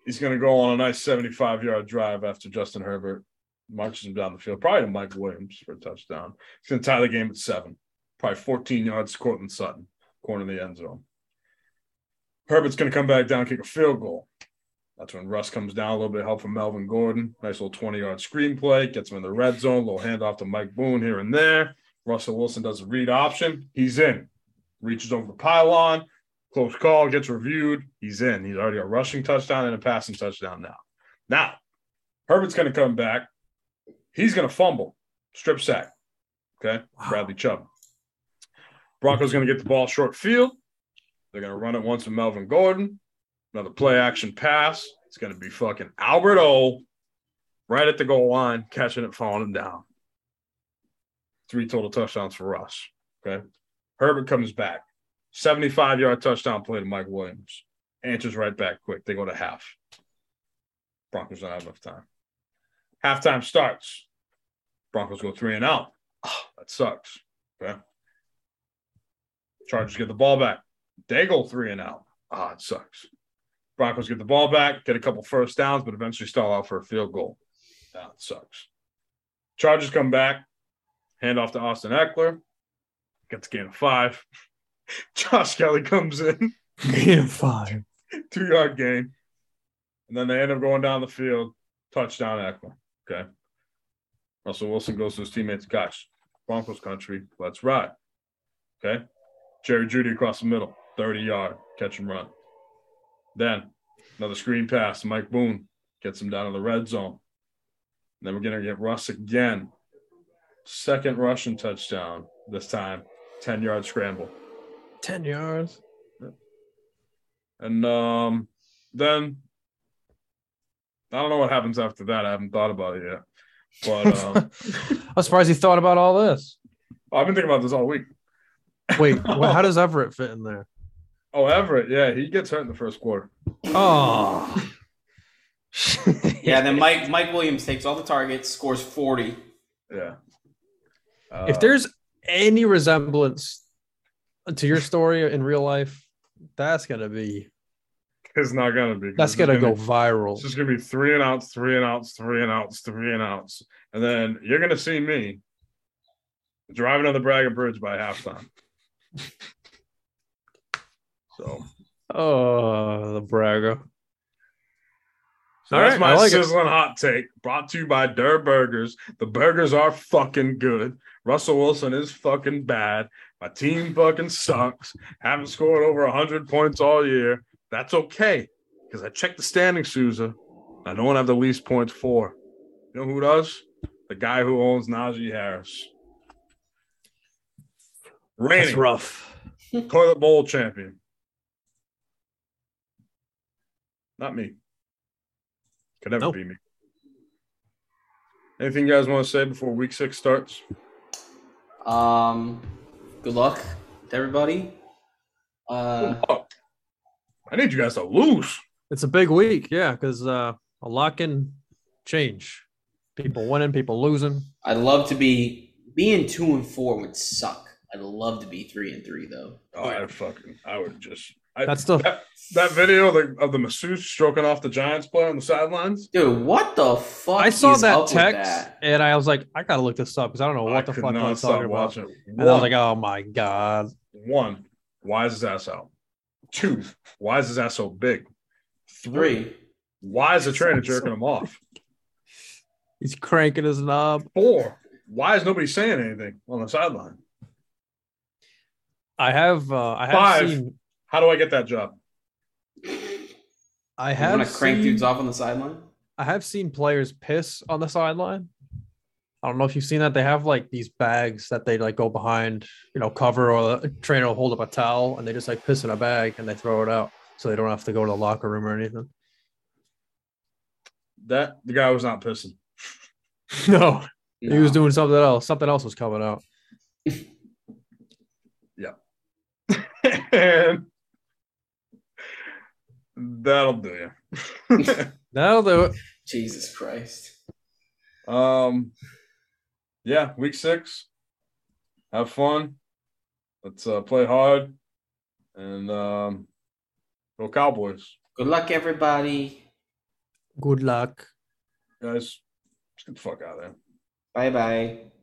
he's gonna go on a nice seventy-five yard drive after Justin Herbert marches him down the field, probably to Mike Williams for a touchdown. He's gonna tie the game at seven, probably fourteen yards to Courtland Sutton, corner of the end zone. Herbert's going to come back down, kick a field goal. That's when Russ comes down, a little bit of help from Melvin Gordon. Nice little 20 yard screenplay, gets him in the red zone, little handoff to Mike Boone here and there. Russell Wilson does a read option. He's in. Reaches over the pylon. Close call, gets reviewed. He's in. He's already a rushing touchdown and a passing touchdown now. Now, Herbert's going to come back. He's going to fumble, strip sack. Okay. Wow. Bradley Chubb. Broncos going to get the ball short field. They're going to run it once with Melvin Gordon. Another play action pass. It's going to be fucking Albert O right at the goal line, catching it, falling him down. Three total touchdowns for Russ. Okay. Herbert comes back. 75 yard touchdown play to Mike Williams. Answers right back quick. They go to half. Broncos don't have enough time. Halftime starts. Broncos go three and out. Oh, that sucks. Okay. Chargers get the ball back. They go three and out. Ah, it sucks. Broncos get the ball back, get a couple first downs, but eventually stall out for a field goal. That sucks. Chargers come back, hand off to Austin Ekeler, gets a gain of five. Josh Kelley comes in, Game five. two yard game. and then they end up going down the field, touchdown Ekeler. Okay. Russell Wilson goes to his teammates, gosh, Broncos country, let's ride. Okay. Jerry Jeudy across the middle, 30 yard, catch and run. Then another screen pass, Mike Boone gets him down in the red zone. then we're going to get Russ again. Second Russian touchdown this time, 10 yard scramble. 10 yards. And um, then I don't know what happens after that. I haven't thought about it yet. But um, I'm surprised you thought about all this. I've been thinking about this all week. Wait, wh- how does Everett fit in there? Oh, Everett, yeah, he gets hurt in the first quarter. Oh. Yeah, then Mike Mike Williams takes all the targets, scores 40. Yeah. Uh, if there's any resemblance to your story in real life, that's gonna be it's not gonna be. that's It's gonna go viral. It's just gonna be three and outs, three and outs, three and outs, three and outs, and then you're gonna see me driving on the Braga Bridge by halftime. So, Oh, the bragger. so All that's right, my like it. sizzling hot take. Brought to you by Durr Burgers. The burgers are fucking good. Russell Wilson is fucking bad. My team fucking sucks. Haven't scored over hundred points all year. That's okay because I checked the standings, Souza. I don't have the least points for. You know who does? The guy who owns Najee Harris. That's rough. toilet bowl champion. Not me. Could never Nope. be me. Anything you guys want to say before week six starts? Um, good luck to everybody. Uh, Oh, I need you guys to lose. It's a big week, yeah, because uh, a lot can change. People winning, people losing. I'd love to be being two and four would suck. I'd love to be three and three though. Oh, I fucking, I would just. I, That's the that, that video of the, of the masseuse stroking off the Giants player on the sidelines. Dude, what the fuck? I saw is that up text that? and I was like, I gotta look this up because I don't know I what the fuck not I'm stop talking about. watching. And I was like, oh my god. one, why is his ass out? Two, why is his ass so big? Three. why is the trainer jerking him off? He's cranking his knob. Four, why is nobody saying anything on the sideline? I have uh I have Five. seen How do I get that job? I You have want to crank seen, dudes off on the sideline? I have seen players piss on the sideline. I don't know if you've seen that. They have like these bags that they like go behind, you know, cover or the trainer will hold up a towel and they just like piss in a bag and they throw it out so they don't have to go to the locker room or anything. That the guy was not pissing. No, he was doing something else. Something else was coming out. and that'll do you. That'll do it. Jesus Christ. um, yeah, week six. Have fun. Let's uh, play hard and um, go Cowboys, Good luck, everybody. Good luck. guys. Get the fuck out of there. Bye bye.